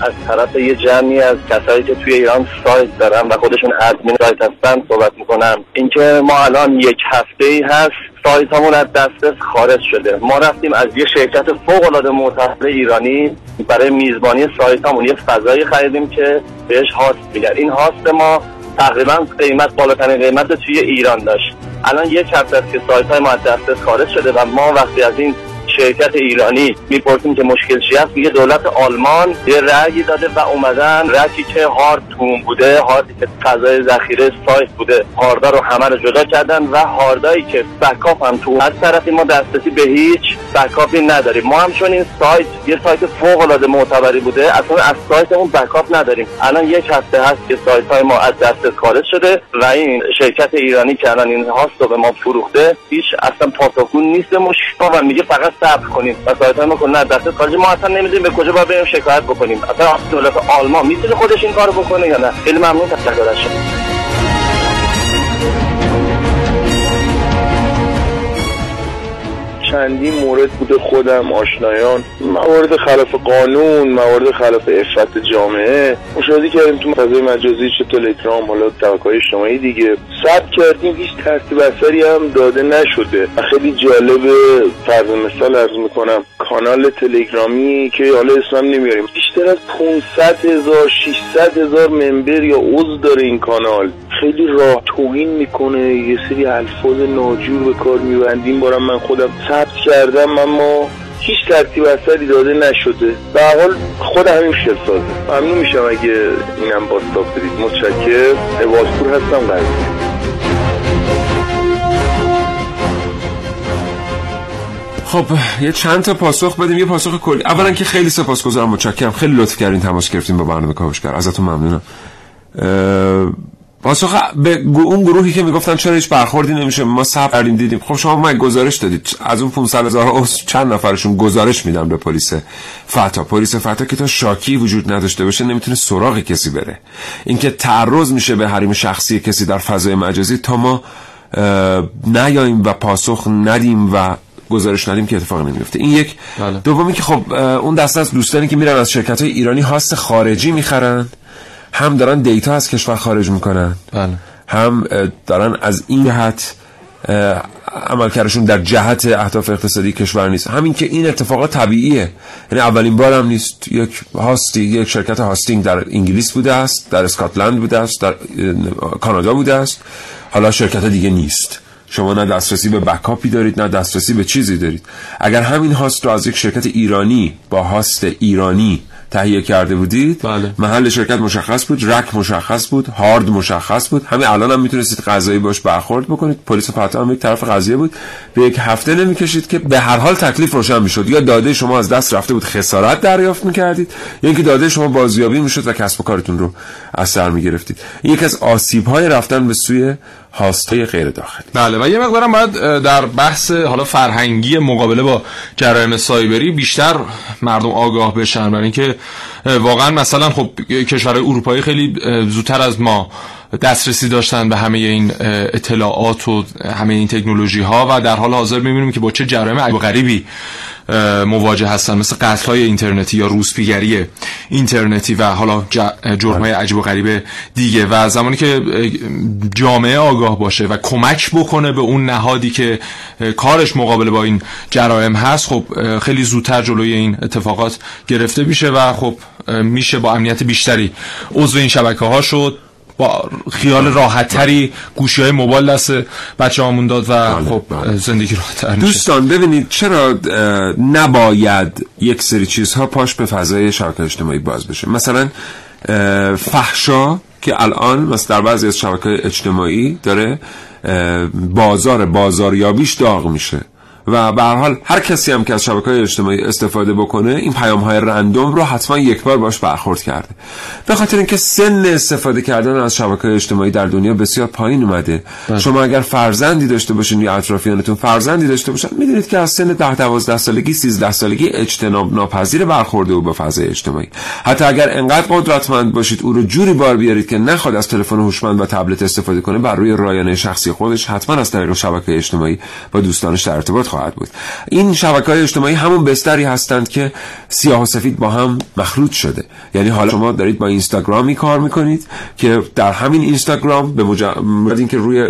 از طرف یه جمعی از کسایی که توی ایران سایت دارن و خودشون ادمین سایت هستن صحبت می‌کنم اینکه ما الان یک هفته ای هست سایت همون از دسترس خارج شده. ما رفتیم از یه شرکت فوق العاده معتبر ایرانی برای میزبانی سایت همون یه فضایی خریدیم که بهش هاست میگن. این هاست ما تقریبا قیمت بالاترین قیمت توی ایران داشت. الان یک هفته است که سایت های ما از دسترس خارج شده و ما وقتی از این شرکت ایرانی می‌پرسیم که مشکل چی هست میگه دولت آلمان یه رأی داده و اومدن رأیی که هارد تون بوده هاردی که فضای ذخیره سایت بوده هاردا رو همه رو جدا کردن و هاردایی که بکاپ هم تو از طرفی ما دسترسی به هیچ بکاپی نداریم. ما هم چون این سایت یه سایت فوق العاده معتبری بوده اصلا از سایتمون بکاپ نداریم. الان یک هفته هست که سایت های ما از دسترس خارج شده و این شرکت ایرانی که الان این هاست رو به ما فروخته هیچ اصلا پاسخگو نیست مشکل و میگه فقط صبر کنیم و سایت ما نه دست خارج ما اصلا نمی‌دونیم به کجا باید بریم شکایت بکنیم. اصلا دولت آلمان می‌تونه خودش این کارو بکنه یا نه؟ خیلی ممنون تشکر چندین مورد بوده خودم آشنایان موارد خلاف قانون موارد خلاف افت جامعه. مشاهده کردیم تو فضای مجازی چه تلگرام حالا طبقه اجتماعی دیگه. ثبت کردیم هیچ ترتیب اثری هم داده نشده. خیلی جالب فرض مثال عرض می‌کنم کانال تلگرامی که حالا اسمم نمیاریم. بیشتر از 500 هزار 600 هزار ممبر یا عضو داره این کانال. خیلی راه توهین می‌کنه یه سری الفاظ ناجور به کار میبندیم. بارم من خودم ثبت کردم اما هیچ ترتیب اثری داده نشده. به حال خود همین مشکل سازه ممنون میشم اگه اینم باستاب بدید. متشکر عوازپور هستم قرضی خب یه چند تا پاسخ بدیم. یه پاسخ کلی. اولا که خیلی سپاسگزارم. متشکرم. خیلی لطف کردین تماس گرفتین با برنامه کاوشگر. ازتون ممنونم. پاسخ به اون گروهی که می‌گفتن چرا هیچ برخوردی نمیشه ما صبر کردیم دیدیم. خب شما ما گزارش دادید. از اون 500 هزار عضو چند نفرشون گزارش میدن به پلیس فتا. پلیس فتا که تا شاکی وجود نداشته باشه نمی‌تونه سراغ کسی بره. اینکه تعرض میشه به حریم شخصی کسی در فضای مجازی تا ما نیاییم و پاسخ ندیم و گزارش ندیم که اتفاق نمیفته این یک. بله. دومی که خب اون دسته از دوستانی که میرن از شرکت های ایرانی هاست خارجی می‌خرن. هم دارن دیتا از کشور خارج می‌کنن. بله. هم دارن از این جهت عملکردشون در جهت اهداف اقتصادی کشور نیست. همین که این اتفاقات طبیعیه. یعنی اولین بار هم نیست یک هاستی یک شرکت هاستینگ در انگلیس بوده است در اسکاتلند بوده است در کانادا بوده است. حالا شرکت دیگه نیست. شما نه دسترسی به بکاپی دارید نه دسترسی به چیزی دارید. اگر همین هاست رو از یک شرکت ایرانی با هاست ایرانی تهیه کرده بودید بله. محل شرکت مشخص بود رک مشخص بود هارد مشخص بود. همین الان هم می‌تونستید قضایی باش برخورد بکنید. پلیس فتا هم یک طرف قضیه بود. به یک هفته نمی‌کشید که به هر حال تکلیف روشن می‌شد. یا داده شما از دست رفته بود خسارت دریافت می‌کردید یا اینکه داده شما بازیابی می‌شد و کسب و کارتون رو از سر می‌گرفتید. یک از آسیب های رفتن به سوی هاستای غیر داخلی. بله و یه مقدارم باید در بحث حالا فرهنگی مقابله با جرایم سایبری بیشتر مردم آگاه بشن برای اینکه واقعا مثلا خب کشورهای اروپایی خیلی زودتر از ما دسترسی داشتن به همه این اطلاعات و همه این تکنولوژی ها و در حال حاضر می‌بینیم که با چه جرایم عجیب غریبی مواجه هستن مثل قتل های اینترنتی یا روسپیگری اینترنتی و حالا جرم های عجیب و غریب دیگه. و زمانی که جامعه آگاه باشه و کمک بکنه به اون نهادی که کارش مقابل با این جرایم هست خب خیلی زودتر جلوی این اتفاقات گرفته میشه و خب میشه با امنیت بیشتری عضو این شبکه ها شد. با خیال راحت تری گوشی های موبایل دست بچه همون داد و بله، خب بله. زندگی راحت دوستان ببینید چرا نباید یک سری چیزها پاش به فضای شبکه اجتماعی باز بشه. مثلا فحشا که الان مثلا در بعضی از شبکه اجتماعی داره بازار بازاریابیش داغ میشه. و به هر حال هر کسی هم که از شبکه های اجتماعی استفاده بکنه این پیام های رندوم رو حتما یک بار باش برخورد کرده. به خاطر اینکه سن استفاده کردن از شبکه های اجتماعی در دنیا بسیار پایین اومده. بله. شما اگر فرزندی داشته باشین یا اطرافیانتون فرزندی داشته باشن می‌دونید که از سن 10 12 سالگی 13 سالگی اجتناب ناپذیر برخورده او به فضای اجتماعی. حتی اگر انقدر قدرتمند باشید او رو جوری بار بیارید که نخواد از تلفن هوشمند و تبلت استفاده کنه بر روی رایانه شخصی خودش حتما از طریق شبکه اجتماعی با دوستانش در ارتباط خواهد بود. این شبکه های اجتماعی همون بستری هستند که سیاه و سفید با هم مخلوط شده. یعنی حالا شما دارید با اینستاگرامی کار می‌کنید که در همین اینستاگرام به مجرد اینکه روی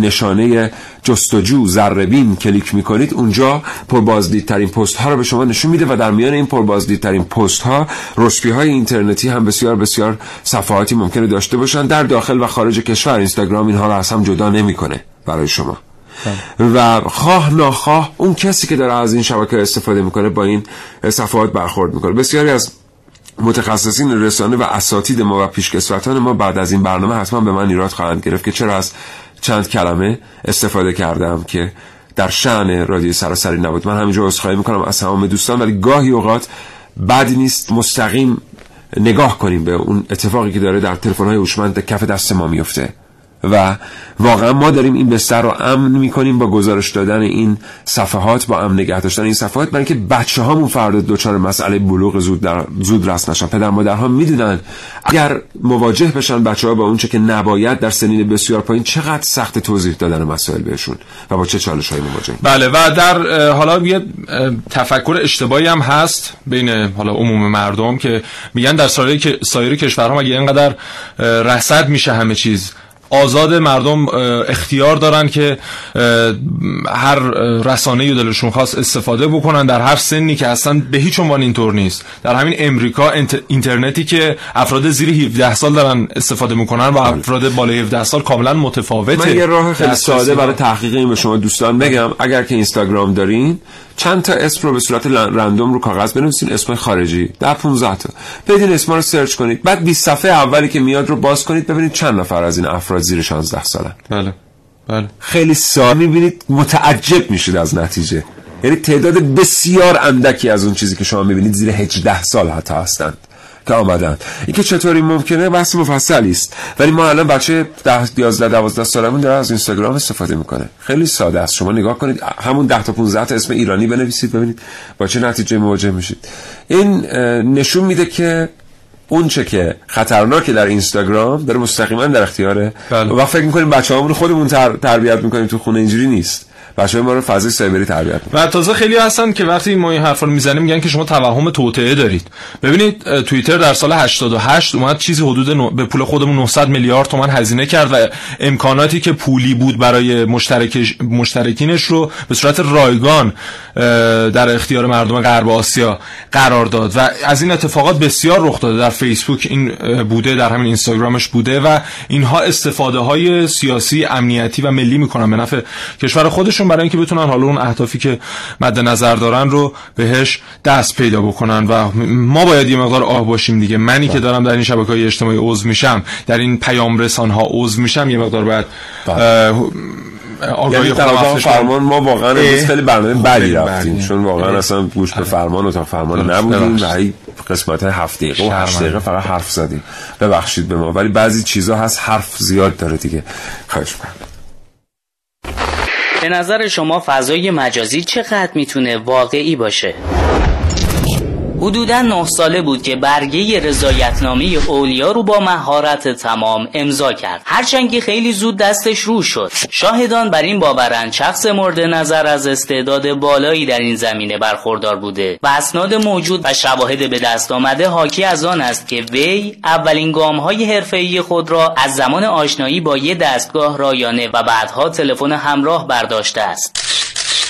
نشانه جستجو ذره کلیک می‌کنید اونجا پربازدیدترین پست ها رو به شما نشون میده و در میان این پربازدیدترین پست ها رسپی های اینترنتی هم بسیار بسیار صفحاتی ممکنه داشته باشن. در داخل و خارج کشور اینستاگرام اینها رو از هم جدا نمی‌کنه برای شما. و خواه ناخواه اون کسی که داره از این شبکه استفاده می‌کنه با این صفحات برخورد می‌کنه. بسیاری از متخصصین رسانه و اساتید ما و پیشکسوتان ما بعد از این برنامه حتما به من ایراد خواهند گرفت که چرا از چند کلمه استفاده کردم که در شعن رادیو سراسری نبود. من همینجا عذرخواهی می‌کنم از تمام دوستان ولی گاهی اوقات بدی نیست مستقیم نگاه کنیم به اون اتفاقی که داره در تلفن های هوشمند کف دست ما میفته و واقعا ما داریم این بستر رو امن می‌کنیم با گزارش دادن این صفحات با امن نگه داشتن این صفحات برای اینکه بچه هامون فردا دوچار مسئله بلوغ زود در زود رس نشن. پدر مادرها می‌دونن اگر مواجه بشن بچه ها با اونچه که نباید در سنین بسیار پایین چقدر سخت توضیح دادن مسائل بهشون و با چه چالش هایی مواجه. بله و در حالا یه تفکر اشتباهی هم هست بین حالا عموم مردم که میگن در سایر سایر کشورها مگه اینقدر رصد میشه همه چیز. آزاد مردم اختیار دارن که هر رسانه دلشون خواست استفاده بکنن در هر سنی که اصلا به هیچ عنوان اینطور نیست. در همین امریکا اینترنتی که افراد زیر 17 سال دارن استفاده می‌کنن و افراد بالای 17 سال کاملا متفاوته. من یه راه خیلی ساده برای تحقیق این به شما دوستان بگم. اگر که اینستاگرام دارین چند تا اسم رو به صورت رندوم رو کاغذ بنویسین اسم خارجی. در 15 تا. بدین اسم رو سرچ کنید. بعد 20 صفحه اولی که میاد رو باز کنید ببینید چند نفر از این افراد زیر 16 سالن بله. بله. خیلی ساده. می‌بینید متعجب میشید از نتیجه. یعنی تعداد بسیار اندکی از اون چیزی که شما می‌بینید زیر 18 سال حتی هستند که آمدن این که چطوری ممکنه بحث مفصلی است. ولی ما الان بچه 10 11 12 سالمون داره از اینستاگرام استفاده می‌کنه. خیلی ساده است. شما نگاه کنید همون 10 تا 15 تا اسم ایرانی بنویسید ببینید با چه نتیجه مواجه میشید. این نشون میده که اون چه که خطرناک در اینستاگرام داره مستقیما در اختیاره بله. و فکر می‌کنیم بچه‌هامون خودمون تربیت می‌کنیم تو خونه اینجوری نیست بچه ما رو فضای سایبری تربیت و تازه خیلی هستن که وقتی ما این حرفا رو می‌زنیم میگن که شما توهم توطئه دارید. ببینید توییتر در سال 88 اومد چیزی حدود به پول خودمون 900 میلیارد تومان هزینه کرد و امکاناتی که پولی بود برای مشترک مشترکینش رو به صورت رایگان در اختیار مردم غرب آسیا قرار داد. و از این اتفاقات بسیار رخ داده. در فیسبوک این بوده در همین اینستاگرامش بوده و اینها استفاده های سیاسی امنیتی و ملی می‌کنن. به نفع کشور خودشون. برای اینکه بتونن حالا اون اهدافی که مد نظر دارن رو بهش دست پیدا بکنن و ما باید یه مقدار آه باشیم دیگه. منی که دارم در این شبکه های اجتماعی عضو میشم در این پیام رسان ها عضو میشم یه مقدار باید بله. آگاهی یعنی فرمان ما واقعا امروز خیلی برنامه بدی رفتیم. چون واقعا اصلا گوش به فرمان اتاق فرمان نبودیم و هی قسمت های هفت دقیقه و هشت دقیقه فقط حرف زدیم. ببخشید به ما. ولی بعضی چیزا هست حرف زیاد داره دیگه. خواهش می‌کنم. به نظر شما فضای مجازی چقدر می‌تونه واقعی باشه؟ حدودا نه ساله بود که برگه رضایتنامه اولیا رو با مهارت تمام امضا کرد. هرچند که خیلی زود دستش رو شد. شاهدان بر این باورند شخص مورد نظر از استعداد بالایی در این زمینه برخوردار بوده و اسناد موجود و شواهد به دست آمده حاکی از آن است که وی اولین گام های حرفه‌ای خود را از زمان آشنایی با یه دستگاه رایانه و بعدها تلفن همراه برداشته است.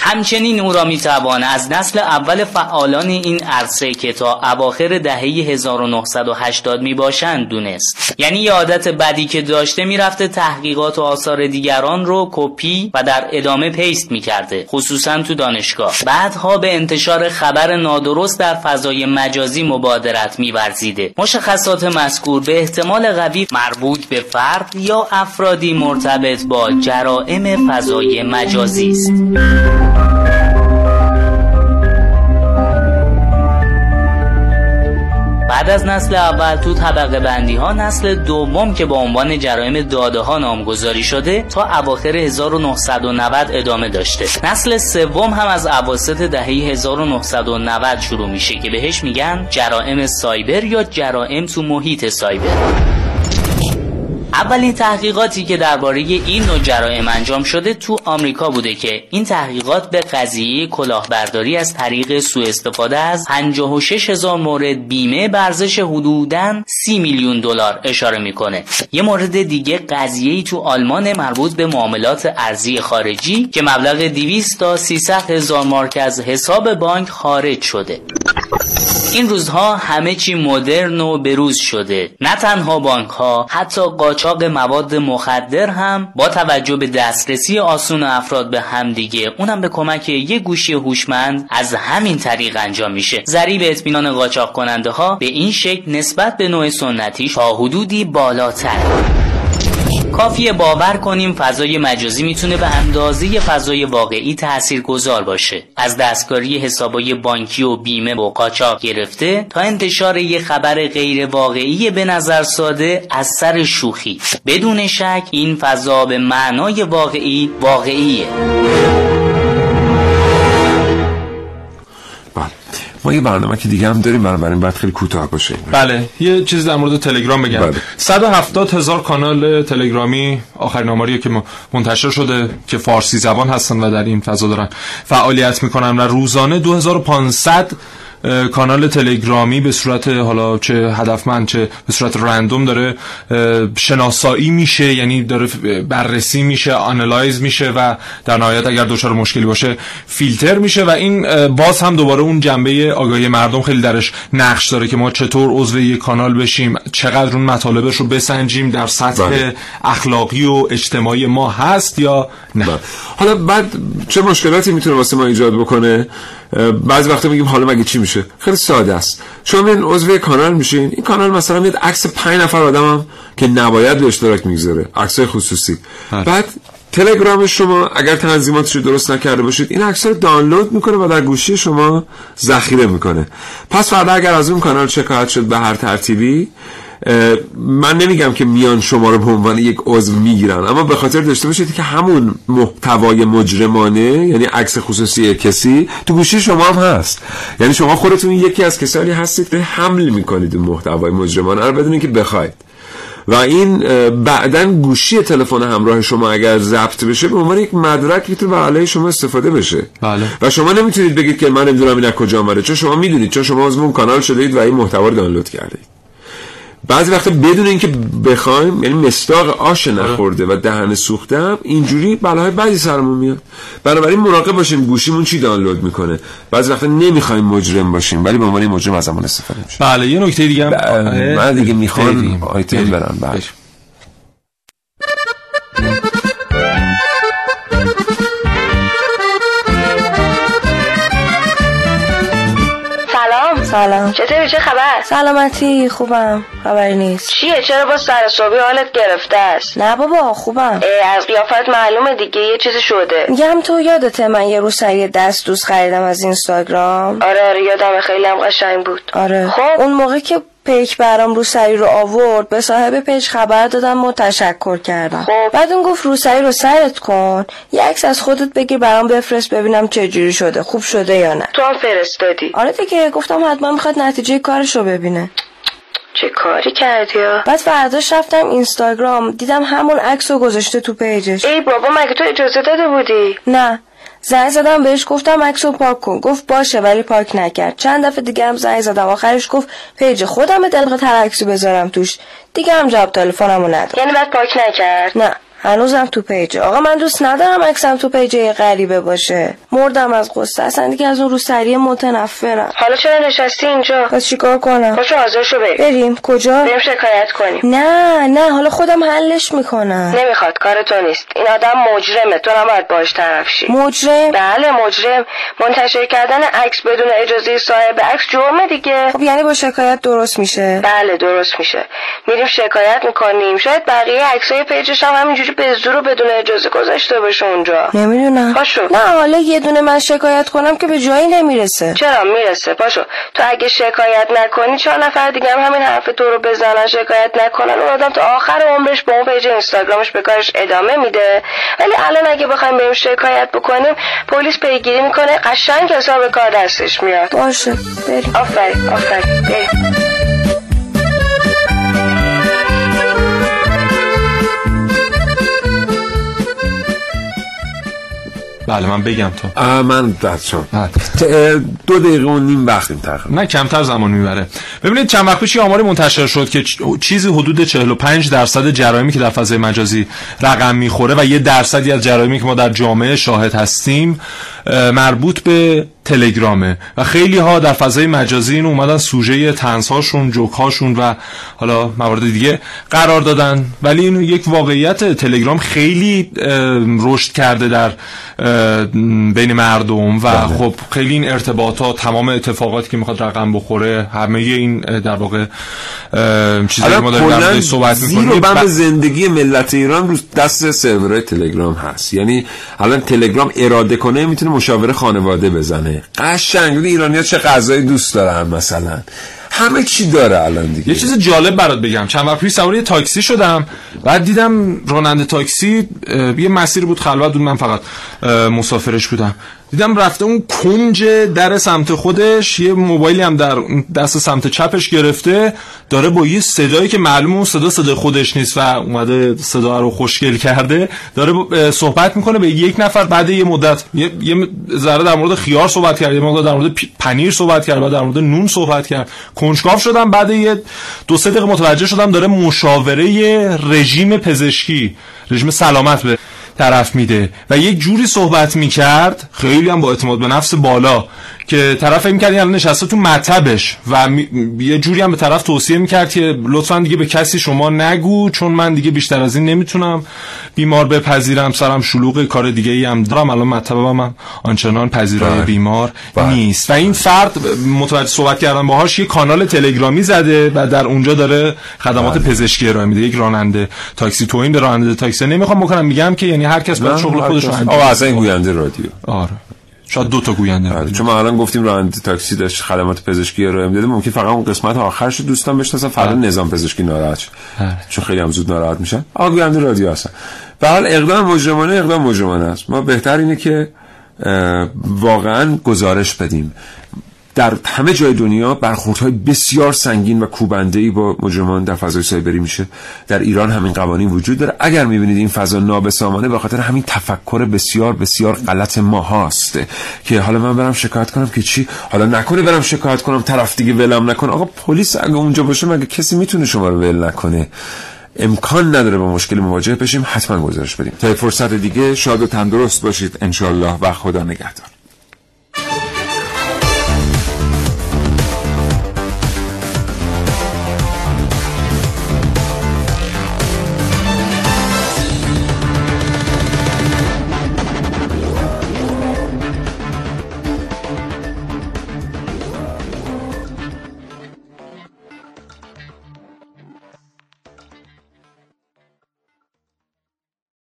همچنین او را می‌توان از نسل اول فعالان این عرصه که تا اواخر دهه 1980 می باشند دونست. یعنی یه عادت بدی که داشته می‌رفته تحقیقات و آثار دیگران رو کپی و در ادامه paste می‌کرده خصوصا تو دانشگاه. بعدها به انتشار خبر نادرست در فضای مجازی مبادرت میورزیده. مشخصات مذکور به احتمال قوی مربوط به فرد یا افرادی مرتبط با جرائم فضای مجازی است. بعد از نسل اول تو طبقه بندی ها نسل دوم که با عنوان جرایم داده ها نامگذاری شده تا اواخر 1990 ادامه داشته. نسل سوم هم از اواسط دهه 1990 شروع میشه که بهش میگن جرائم سایبر یا جرائم تو محیط سایبر. اولین تحقیقاتی که درباره این نوع جرائم انجام شده تو آمریکا بوده که این تحقیقات به قضیه کلاهبرداری از طریق سوء استفاده از 56 هزار مورد بیمه برزش حدوداً 30 میلیون دلار اشاره می‌کنه. یه مورد دیگه قضیه تو آلمان مربوط به معاملات ارزی خارجی که مبلغ 200 تا 300 هزار مارک از حساب بانک خارج شده. این روزها همه چی مدرن و بروز شده. نه تنها بانک ها حتی قاچاق مواد مخدر هم با توجه به دسترسی آسون افراد به همدیگه اونم به کمک یه گوشی هوشمند از همین طریق انجام میشه. ضریب اطمینان قاچاق کننده ها به این شکل نسبت به نوع سنتی تا حدودی بالاتر. کافیه باور کنیم فضای مجازی می‌تونه به اندازه فضای واقعی تأثیر گذار باشه. از دستکاری حسابای بانکی و بیمه و قاچاق گرفته تا انتشار یه خبر غیر واقعی به نظر ساده از سر شوخی. بدون شک این فضا به معنای واقعی واقعیه. ما یه برنامه که دیگه هم داریم بنابراین باید خیلی کوتاه باشه بله یه چیز در مورد تلگرام بگم بله. 170 هزار کانال تلگرامی آخرین آماریه که منتشر شده که فارسی زبان هستن و در این فضا دارن فعالیت می‌کنن و روزانه 2500 کانال تلگرامی به صورت حالا چه هدفمند چه به صورت رندوم داره شناسایی میشه یعنی داره بررسی میشه آنالایز میشه و در نهایت اگر دچار مشکلی باشه فیلتر میشه و این باز هم دوباره اون جنبه آگاهی مردم خیلی درش نقش داره که ما چطور عضو یک کانال بشیم چقدر اون مطالبش رو بسنجیم در سطح بله. اخلاقی و اجتماعی ما هست یا نه بله. حالا بعد چه مشکلاتی می‌تونه واسه ما ایجاد بکنه بعضی وقتا میگیم حالا مگه چی میشه خیلی ساده است. شما میان عضو کانال میشین. این کانال مثلا میاد عکس 5 نفر آدمم که نباید به اشتراک می‌گذاره. عکس خصوصی. هر. بعد تلگرام شما اگر تنظیماتش رو درست نکرده باشید این عکس رو دانلود می‌کنه و در گوشی شما ذخیره می‌کنه. پس فردا اگر از اون کانال شکایت شد به هر ترتیبی من نمیگم که میان شما رو به عنوان یک عضو می‌گیرن اما به خاطر داشته باشید که همون محتوای مجرمانه یعنی عکس خصوصی کسی تو گوشی شما هم هست. یعنی شما خودتون یکی از کسانی هستید که حمل می‌کنید اون محتوای مجرمانه رو بدون که بخواید. و این بعدا گوشی تلفن همراه شما اگر ضبط بشه به عنوان یک مدرک می‌تونه به علیه شما استفاده بشه. بله. و شما نمی‌تونید بگید که من نمی‌دونم این از کجا آمده چون شما می‌دونید چون شما از اون کانال شدید و این محتوا رو دانلود کردید. بعضی وقتا بدون اینکه بخوایم یعنی مستاق آش نخورده و دهن سوخته اینجوری بلاهای بعضی سرمون میاد. بنابراین مراقب باشیم گوشیمون چی دانلود می‌کنه. بعضی وقتا نمی‌خوایم مجرم باشیم ولی به عنوان مجرم از استفاده میشه. بله یه نکته دیگه هم. من دیگه می‌خوام آیتم برم بله. سلام. چطوری؟ چه خبر؟ سلامتی خوبم. خبری نیست. چیه؟ چرا با سر صبحی حالت گرفته است؟ نه بابا خوبم. از قیافت معلومه دیگه یه چیزی شده. میگم تو یادته من یه روز سری دست دوست خریدم از اینستاگرام. آره آره یادم خیلی هم قشنگ بود. آره. خب. اون موقع که پیک برام روسری رو آورد به صاحب پیج خبر دادم و تشکر کردم. خب. بعد اون گفت روسری رو سرت کن. یه عکس از خودت بگیر برام بفرست ببینم چه جوری شده خوب شده یا نه. تو هم فرستادی. آره دیگه گفتم حتما می‌خواد نتیجه کارش رو ببینه. چه کاری کردی ها؟ بعد فرداش رفتم اینستاگرام دیدم همون عکس رو گذاشته تو page ش. ای بابا مگه تو اجازه داده بودی؟ نه. زنگ زدم بهش گفتم عکس رو پاک کن. گفت باشه ولی پاک نکرد. چند دفعه دیگه هم زنگ زدم. آخرش گفت page خودم دلقه تر عکسی بذارم توش. دیگه هم جواب تلفنمو نداد. یعنی بعد پاک نکرد؟ نه. هنوزم تو page ه. آقا من دوست ندارم عکسم تو page غریبه باشه. مردم از غصه اصلا دیگه از اون روسری متنفرم حالا چرا نشستی اینجا؟ پس چیکار کنم؟ پاشو حاضر شو بریم. بریم. کجا؟ بریم شکایت کنیم. نه نه حالا خودم حلش می‌کنم. نمی‌خواد کار تو نیست. این آدم مجرمه تو نباید باش طرف شی مجرم؟ بله مجرم. منتشر کردن عکس بدون اجازه صاحب عکس جرمه دیگه. خب یعنی با شکایت درست میشه؟ بله درست میشه. میریم شکایت می‌کنیم. شاید بقیه عکسای page ش هم همینجوری به زور بدون اجازه گذاشته باشه اونجا. نمی‌دونم. پاشو. نه حالا یه دونه من شکایت کنم که به جایی نمی‌رسه. چرا؟ می‌رسه. پاشو. تو اگه شکایت نکنی چهار نفر دیگه هم همین حرف تو رو بزنن شکایت نکنن. اون آدم تا آخر عمرش به اون page اینستاگرامش به کارش ادامه میده. ولی الان اگه بخوایم بریم شکایت بکنیم پلیس پیگیری می‌کنه قشنگ حساب کار دستش میاد. باشه. بریم. آفرین آفرین. بریم. بله من بگم تو. من در دو دقیقه و نیم وقتیم تقریبا نه کمتر زمان می‌بره. ببینید چند وقت پیش آماری منتشر شد که چیزی حدود 45 درصد جرایمی که در فضای مجازی رقم می‌خوره و یه درصدی از جرایمی که ما در جامعه شاهد هستیم مربوط به تلگرامه. و خیلی ها در فضای مجازی این اومدن سوژه تنزهاشون جوکهاشون و حالا موارد دیگه قرار دادن. ولی این یک واقعیت تلگرام خیلی رشد کرده در بین مردم و بله. خب خیلی این ارتباطات تمام اتفاقاتی که می‌خواد رقم بخوره همه این در واقع چیزی که ما داریم در صحبت می‌کنیم بند زندگی ملت ایران رو دست سرورهای تلگرام هست. یعنی الان تلگرام اراده کنه می‌تونه مشاوره خانواده بزنه. قشنگ ایرانی ها چه غذایی دوست دارن مثلا. همه چی داره الان دیگه. یه چیز جالب برات بگم. چند وقت پیش سوار تاکسی شدم بعد دیدم راننده تاکسی یه مسیر بود خلوت بود من فقط مسافرش بودم. دیدم رفته اون کنج در سمت خودش یه موبایلی هم در دست سمت چپش گرفته داره با یه صدایی که معلوم اون صدا صدای خودش نیست و اومده صدا رو خوشگل کرده داره صحبت می‌کنه به یک نفر بعد یه مدت یه, یه ذره در مورد خیار صحبت کرد یه مقدار در مورد پنیر صحبت کرد بعد در مورد نون صحبت کرد. کنجکاو شدم بعد یه دو سه دقیقه متوجه شدم داره مشاوره رژیم پزشکی رژیم سلامت به طرف میده. و یک جوری صحبت می‌کرد خیلی هم با اعتماد به نفس بالا که طرف می‌کرد یعنی نشسته تو مطبش و یه جوری هم به طرف توصیه می‌کرد که لطفا دیگه به کسی شما نگو چون من دیگه بیشتر از این نمی‌تونم بیمار بپذیرم سرم شلوغ کار دیگه ای هم دارم. الان مطبم هم آنچنان پذیرای بله. بیمار بله. نیست. و این فرد متوجه صحبت کردن باهاش یه کانال تلگرامی زده و در اونجا داره خدمات بله. پزشکی ارائه میده. یک راننده تاکسی. توین به راننده تاکسی نمی‌خوام بکنم میگم که یعنی هر کس باید شغل خودش رو انجام اصلا گوینده رادیو. آره. شاید دو تا گوینده بله چون ما الان گفتیم راننده تاکسی داشت خدمات پزشکی ارائه می‌داده ممکن فقط اون قسمت آخرش دوستان بشناسن فردا بله. نظام پزشکی ناراحت شه. بله. چون خیلی هم زود ناراحت میشن. آقا گوینده رادیو هستن. به حال اقدام مجرمانه اقدام مجرمانه است. ما بهتر اینه که واقعا گزارش بدیم. در همه جای دنیا برخوردهای بسیار سنگین و کوبنده با مجرمان در فضای سایبری میشه. در ایران همین قوانین وجود داره. اگر می‌بینید این فضا نابسامانه به خاطر همین تفکر بسیار بسیار غلط ما هاست که حالا من برم شکایت کنم که چی؟ حالا نکنه برم شکایت کنم طرف دیگه ولم نکنه آقا پلیس اگه اونجا باشه مگه کسی می‌تونه شما رو ول نکنه؟ امکان نداره با مشکل مواجه بشیم. حتما گزارش بدیم. تا فرصت دیگه شاد و تندرست باشید. انشالله و خدا نگهدار.